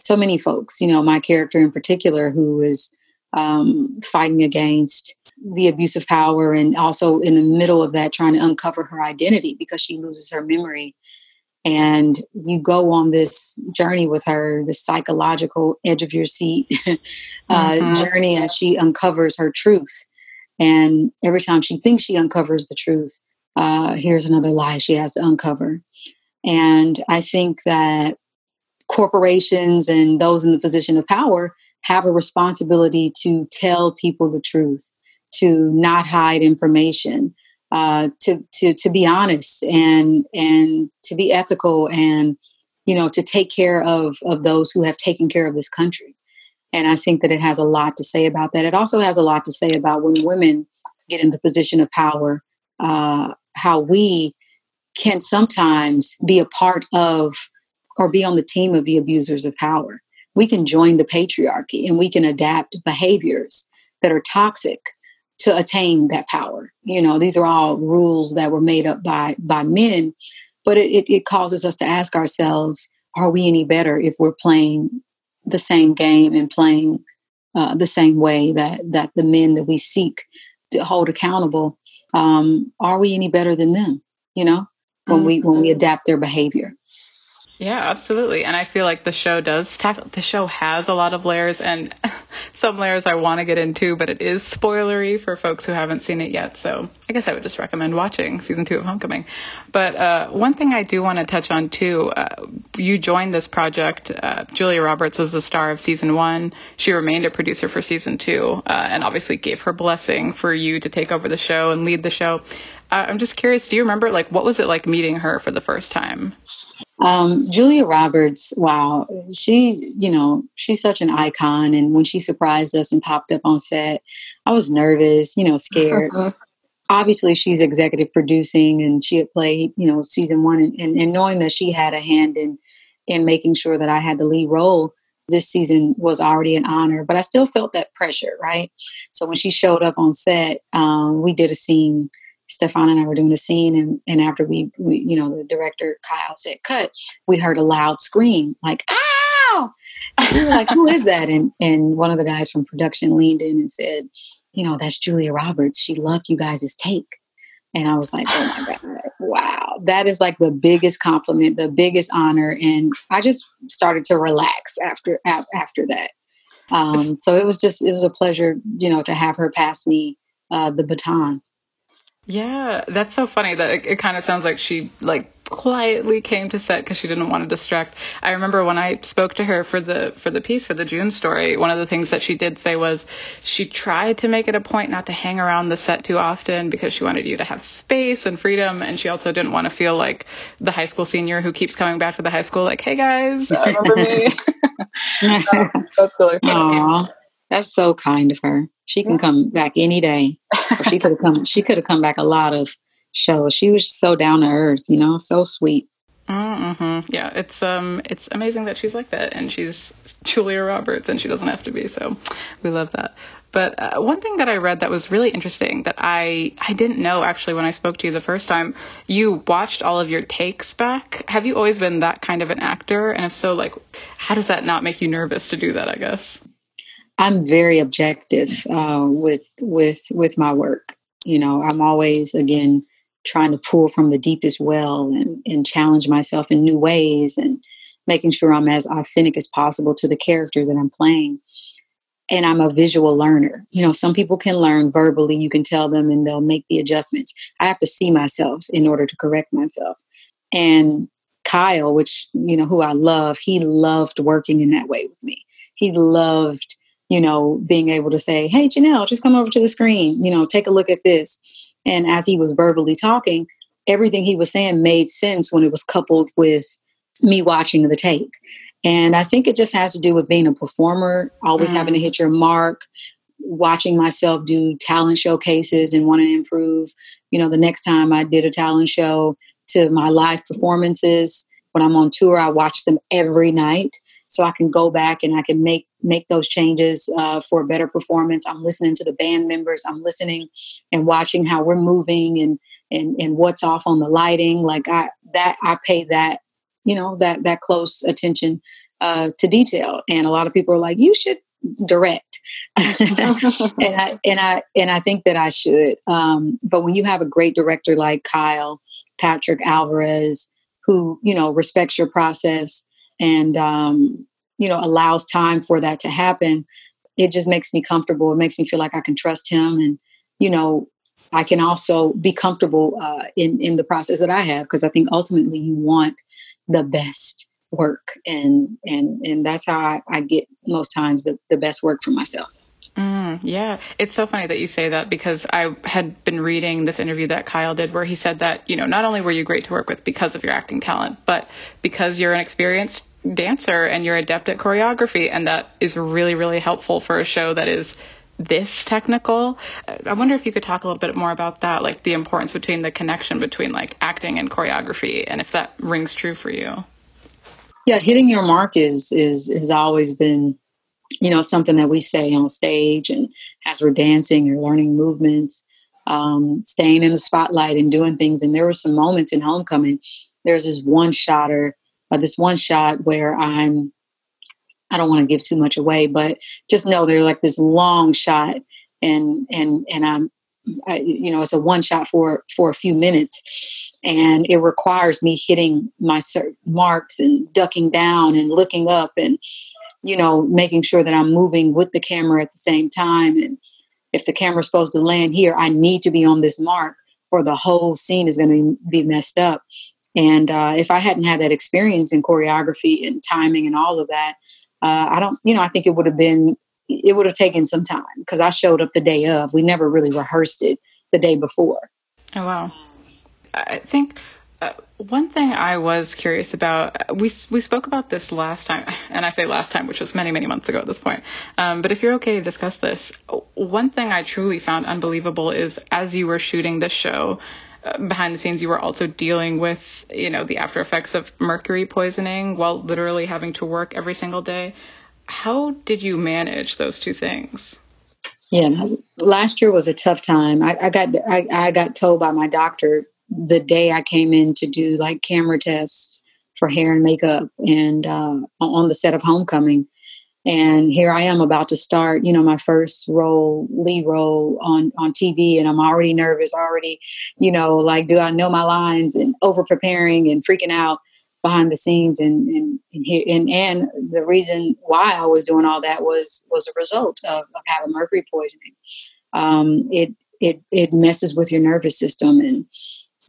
Speaker 10: so many folks. You know, my character in particular, who is um, fighting against the abuse of power and also in the middle of that trying to uncover her identity because she loses her memory and you go on this journey with her the psychological edge of your seat uh, mm-hmm. journey as she uncovers her truth and every time she thinks she uncovers the truth uh, here's another lie she has to uncover and i think that corporations and those in the position of power have a responsibility to tell people the truth to not hide information, uh, to to to be honest and and to be ethical and you know to take care of of those who have taken care of this country. And I think that it has a lot to say about that. It also has a lot to say about when women get in the position of power, uh, how we can sometimes be a part of or be on the team of the abusers of power. We can join the patriarchy and we can adapt behaviors that are toxic to attain that power. You know, these are all rules that were made up by by men, but it, it, it causes us to ask ourselves, are we any better if we're playing the same game and playing uh, the same way that that the men that we seek to hold accountable um, are we any better than them you know when mm-hmm. we when we adapt their behavior
Speaker 9: yeah, absolutely. And I feel like the show does tackle the show has a lot of layers and some layers I want to get into, but it is spoilery for folks who haven't seen it yet. So I guess I would just recommend watching season two of Homecoming. But uh, one thing I do want to touch on too, uh, you joined this project. Uh, Julia Roberts was the star of season one. She remained a producer for season two, uh, and obviously gave her blessing for you to take over the show and lead the show. I'm just curious. Do you remember like what was it like meeting her for the first time?
Speaker 10: Um, Julia Roberts, wow, she, you know, she's such an icon. And when she surprised us and popped up on set, I was nervous, you know, scared. Obviously, she's executive producing, and she had played, you know, season one, and, and, and knowing that she had a hand in in making sure that I had the lead role this season was already an honor. But I still felt that pressure, right? So when she showed up on set, um, we did a scene Stephan and I were doing a scene, and, and after we, we, you know, the director Kyle said cut, we heard a loud scream like "ow!" we were like, "Who is that?" And and one of the guys from production leaned in and said, "You know, that's Julia Roberts. She loved you guys' take." And I was like, "Oh my god, wow! That is like the biggest compliment, the biggest honor." And I just started to relax after after that. Um, so it was just it was a pleasure, you know, to have her pass me uh, the baton.
Speaker 9: Yeah, that's so funny that it, it kind of sounds like she like quietly came to set because she didn't want to distract. I remember when I spoke to her for the for the piece for the June story, one of the things that she did say was she tried to make it a point not to hang around the set too often because she wanted you to have space and freedom, and she also didn't want to feel like the high school senior who keeps coming back to the high school like, "Hey guys, remember me?"
Speaker 10: that's really funny. Aww. That's so kind of her. She can come back any day. she could have come. She could have come back a lot of shows. She was so down to earth, you know, so sweet.
Speaker 9: Mm-hmm. Yeah, it's um, it's amazing that she's like that, and she's Julia Roberts, and she doesn't have to be. So, we love that. But uh, one thing that I read that was really interesting that I I didn't know actually when I spoke to you the first time, you watched all of your takes back. Have you always been that kind of an actor? And if so, like, how does that not make you nervous to do that? I guess.
Speaker 10: I'm very objective uh, with with with my work. You know, I'm always again trying to pull from the deepest well and, and challenge myself in new ways and making sure I'm as authentic as possible to the character that I'm playing. And I'm a visual learner. You know, some people can learn verbally, you can tell them and they'll make the adjustments. I have to see myself in order to correct myself. And Kyle, which, you know, who I love, he loved working in that way with me. He loved you know, being able to say, hey, Janelle, just come over to the screen, you know, take a look at this. And as he was verbally talking, everything he was saying made sense when it was coupled with me watching the take. And I think it just has to do with being a performer, always mm. having to hit your mark, watching myself do talent showcases and wanting to improve. You know, the next time I did a talent show to my live performances, when I'm on tour, I watch them every night so I can go back and I can make make those changes uh, for a better performance. I'm listening to the band members. I'm listening and watching how we're moving and and and what's off on the lighting. Like I that I pay that, you know, that that close attention uh, to detail. And a lot of people are like, you should direct, and I and I and I think that I should. Um, but when you have a great director like Kyle Patrick Alvarez, who you know respects your process and um, you know allows time for that to happen, it just makes me comfortable. It makes me feel like I can trust him, and you know I can also be comfortable uh, in in the process that I have because I think ultimately you want the best work and and and that's how I, I get most times the, the best work for myself.
Speaker 9: Mm, yeah, it's so funny that you say that because I had been reading this interview that Kyle did where he said that, you know, not only were you great to work with because of your acting talent, but because you're an experienced dancer and you're adept at choreography. And that is really, really helpful for a show that is this technical. I wonder if you could talk a little bit more about that, like the importance between the connection between like acting and choreography, and if that rings true for you.
Speaker 10: Yeah, hitting your mark is is has always been, you know, something that we say on stage and as we're dancing or learning movements, um, staying in the spotlight and doing things. And there were some moments in homecoming. There's this one shot or uh, this one shot where I'm I don't want to give too much away, but just know they're like this long shot, and and and I'm, I, you know, it's a one shot for for a few minutes, and it requires me hitting my certain marks and ducking down and looking up and you know making sure that I'm moving with the camera at the same time, and if the camera's supposed to land here, I need to be on this mark, or the whole scene is going to be messed up. And uh, if I hadn't had that experience in choreography and timing and all of that, uh, I don't, you know, I think it would have been, it would have taken some time because I showed up the day of. We never really rehearsed it the day before.
Speaker 9: Oh, wow. I think one thing I was curious about, we we spoke about this last time, and I say last time, which was many many months ago at this point. Um, but if you're okay to discuss this, one thing I truly found unbelievable is as you were shooting this show, uh, behind the scenes you were also dealing with you know the after effects of mercury poisoning while literally having to work every single day how did you manage those two things
Speaker 10: yeah last year was a tough time i, I got I, I got told by my doctor the day i came in to do like camera tests for hair and makeup and uh, on the set of homecoming and here I am about to start, you know, my first role, lead role on on TV, and I'm already nervous, already, you know, like, do I know my lines and over preparing and freaking out behind the scenes, and and and, and and the reason why I was doing all that was was a result of, of having mercury poisoning. Um, it it it messes with your nervous system, and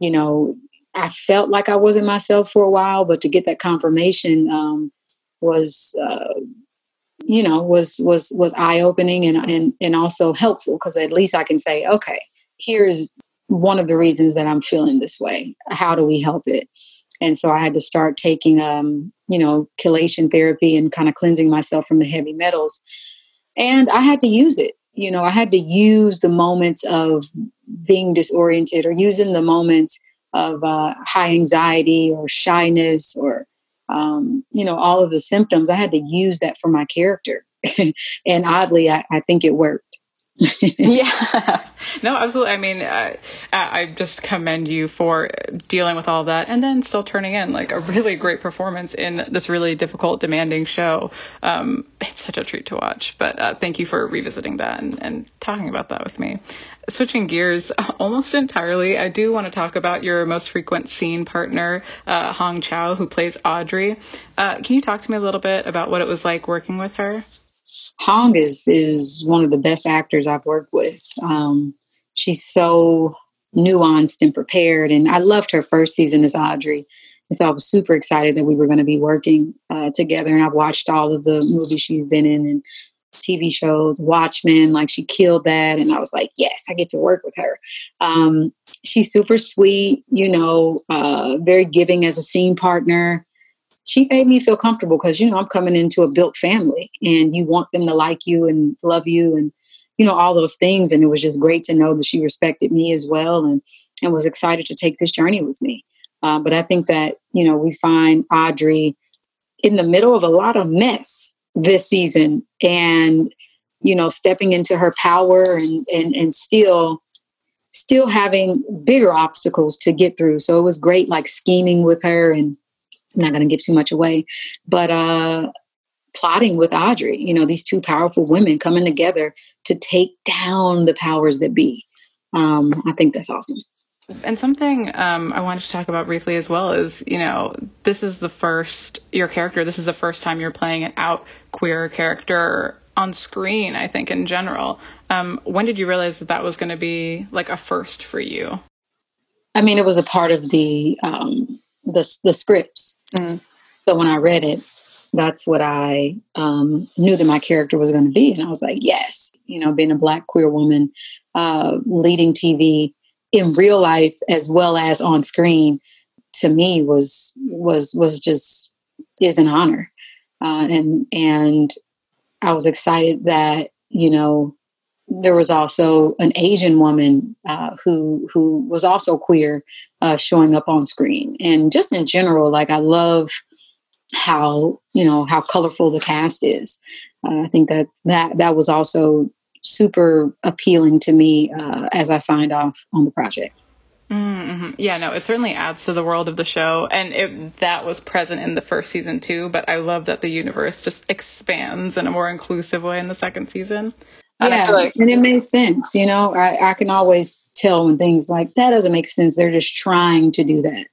Speaker 10: you know, I felt like I wasn't myself for a while, but to get that confirmation um, was. Uh, you know was was was eye opening and and and also helpful because at least I can say okay here's one of the reasons that I'm feeling this way how do we help it and so I had to start taking um you know chelation therapy and kind of cleansing myself from the heavy metals and I had to use it you know I had to use the moments of being disoriented or using the moments of uh, high anxiety or shyness or um, you know, all of the symptoms. I had to use that for my character. and oddly, I, I think it worked.
Speaker 9: yeah. No, absolutely. I mean, I, I just commend you for dealing with all of that and then still turning in like a really great performance in this really difficult, demanding show. Um, it's such a treat to watch. But uh, thank you for revisiting that and, and talking about that with me. Switching gears almost entirely, I do want to talk about your most frequent scene partner, uh, Hong Chau, who plays Audrey. Uh, can you talk to me a little bit about what it was like working with her?
Speaker 10: Hong is is one of the best actors I've worked with. Um, she's so nuanced and prepared, and I loved her first season as Audrey. And so I was super excited that we were going to be working uh, together. And I've watched all of the movies she's been in, and TV shows, Watchmen, like she killed that. And I was like, yes, I get to work with her. Um, she's super sweet, you know, uh, very giving as a scene partner. She made me feel comfortable because, you know, I'm coming into a built family and you want them to like you and love you and, you know, all those things. And it was just great to know that she respected me as well and, and was excited to take this journey with me. Uh, but I think that, you know, we find Audrey in the middle of a lot of mess this season and you know stepping into her power and and and still still having bigger obstacles to get through. So it was great, like scheming with her, and I'm not going to give too much away, but uh, plotting with Audrey. You know, these two powerful women coming together to take down the powers that be. Um, I think that's awesome.
Speaker 9: And something um, I wanted to talk about briefly as well is, you know, this is the first, your character, this is the first time you're playing an out queer character on screen, I think, in general. Um, when did you realize that that was going to be like a first for you?
Speaker 10: I mean, it was a part of the um, the, the scripts. Mm. So when I read it, that's what I um, knew that my character was going to be, and I was like, yes, you know, being a black queer woman, uh, leading TV in real life as well as on screen to me was was was just is an honor uh, and and i was excited that you know there was also an asian woman uh, who who was also queer uh, showing up on screen and just in general like i love how you know how colorful the cast is uh, i think that that that was also super appealing to me uh, as I signed off on the project.
Speaker 9: Mm-hmm. Yeah, no, it certainly adds to the world of the show, and it, that was present in the first season too. But I love that the universe just expands in a more inclusive way in the second season.
Speaker 10: Yeah, and, like- and it makes sense. You know, I, I can always tell when things like that doesn't make sense. They're just trying to do that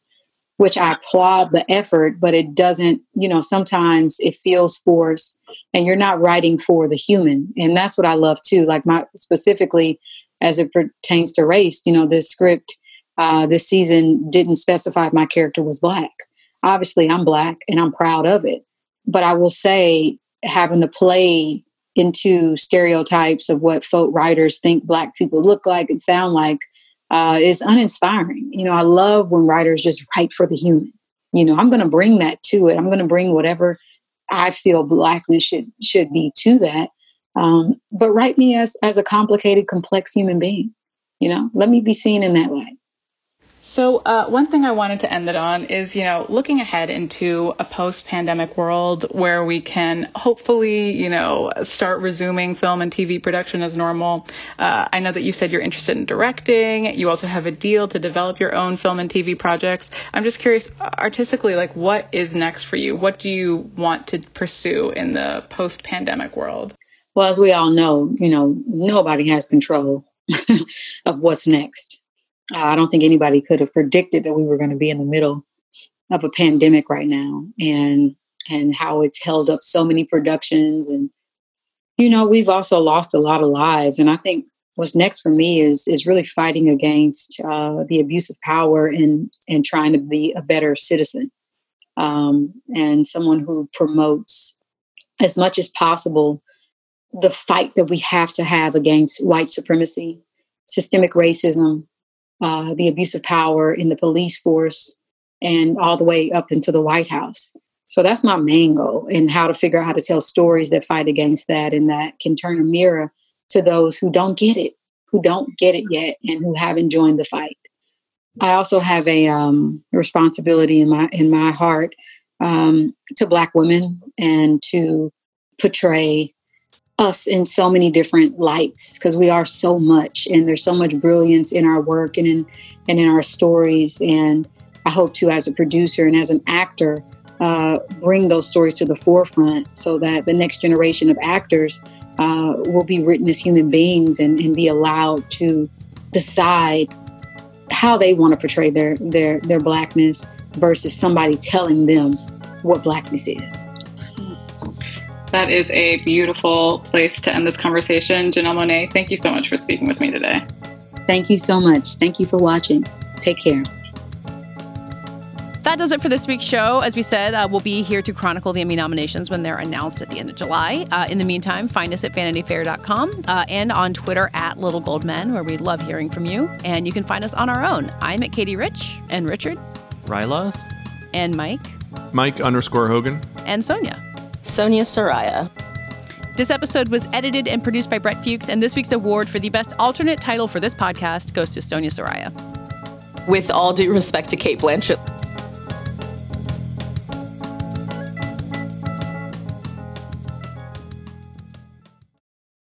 Speaker 10: which I applaud the effort, but it doesn't, you know, sometimes it feels forced and you're not writing for the human. And that's what I love too. Like my specifically as it pertains to race, you know, this script uh, this season didn't specify my character was black. Obviously, I'm black and I'm proud of it. But I will say, having to play into stereotypes of what folk writers think black people look like and sound like uh, is uninspiring. You know, I love when writers just write for the human. You know, I'm going to bring that to it. I'm going to bring whatever I feel blackness should should be to that. Um, but write me as as a complicated, complex human being. You know, let me be seen in that light.
Speaker 9: So, uh, one thing I wanted to end it on is, you know, looking ahead into a post pandemic world where we can hopefully, you know, start resuming film and TV production as normal. Uh, I know that you said you're interested in directing. You also have a deal to develop your own film and TV projects. I'm just curious, artistically, like, what is next for you? What do you want to pursue in the post pandemic world?
Speaker 10: Well, as we all know, you know, nobody has control of what's next. I don't think anybody could have predicted that we were going to be in the middle of a pandemic right now and and how it's held up so many productions and you know we've also lost a lot of lives. And i think what's next for me is is really fighting against uh, the abuse of power and and trying to be a better citizen um, and someone who promotes as much as possible the fight that we have to have against white supremacy systemic racism uh, the abuse of power in the police force and all the way up into the White House. So that's my main goal and how to figure out how to tell stories that fight against that and that can turn a mirror to those who don't get it, who don't get it yet, and who haven't joined the fight. I also have a um, responsibility in my in my heart um, to Black women and to portray us in so many different lights because we are so much and there's so much brilliance in our work and in and in our stories. And i hope to as a producer and as an actor uh, bring those stories to the forefront so that the next generation of actors uh, will be written as human beings and, and be allowed to decide how they want to portray their their their blackness versus somebody telling them what blackness is
Speaker 9: that is a beautiful place to end this conversation. Janelle Monáe, thank you so much for speaking with me today.
Speaker 10: Thank you so much. Thank you for watching. Take care.
Speaker 1: That does it for this week's show. As we said, uh, we'll be here to chronicle the Emmy nominations when they're announced at the end of July. Uh, in the meantime, find us at vanityfair.com uh, and on Twitter at Little Gold Men, where we love hearing from you. And you can find us on our own. I'm at Katey Rich and Richard.
Speaker 4: rilaws.
Speaker 1: And Mike.
Speaker 2: Mike underscore Hogan.
Speaker 1: And Sonia.
Speaker 3: Sonia Saraiya.
Speaker 1: This episode was edited and produced by Brett Fuchs, and this week's award for the best alternate title for this podcast goes to Sonia Saraiya.
Speaker 3: With all due respect to Cate Blanchett.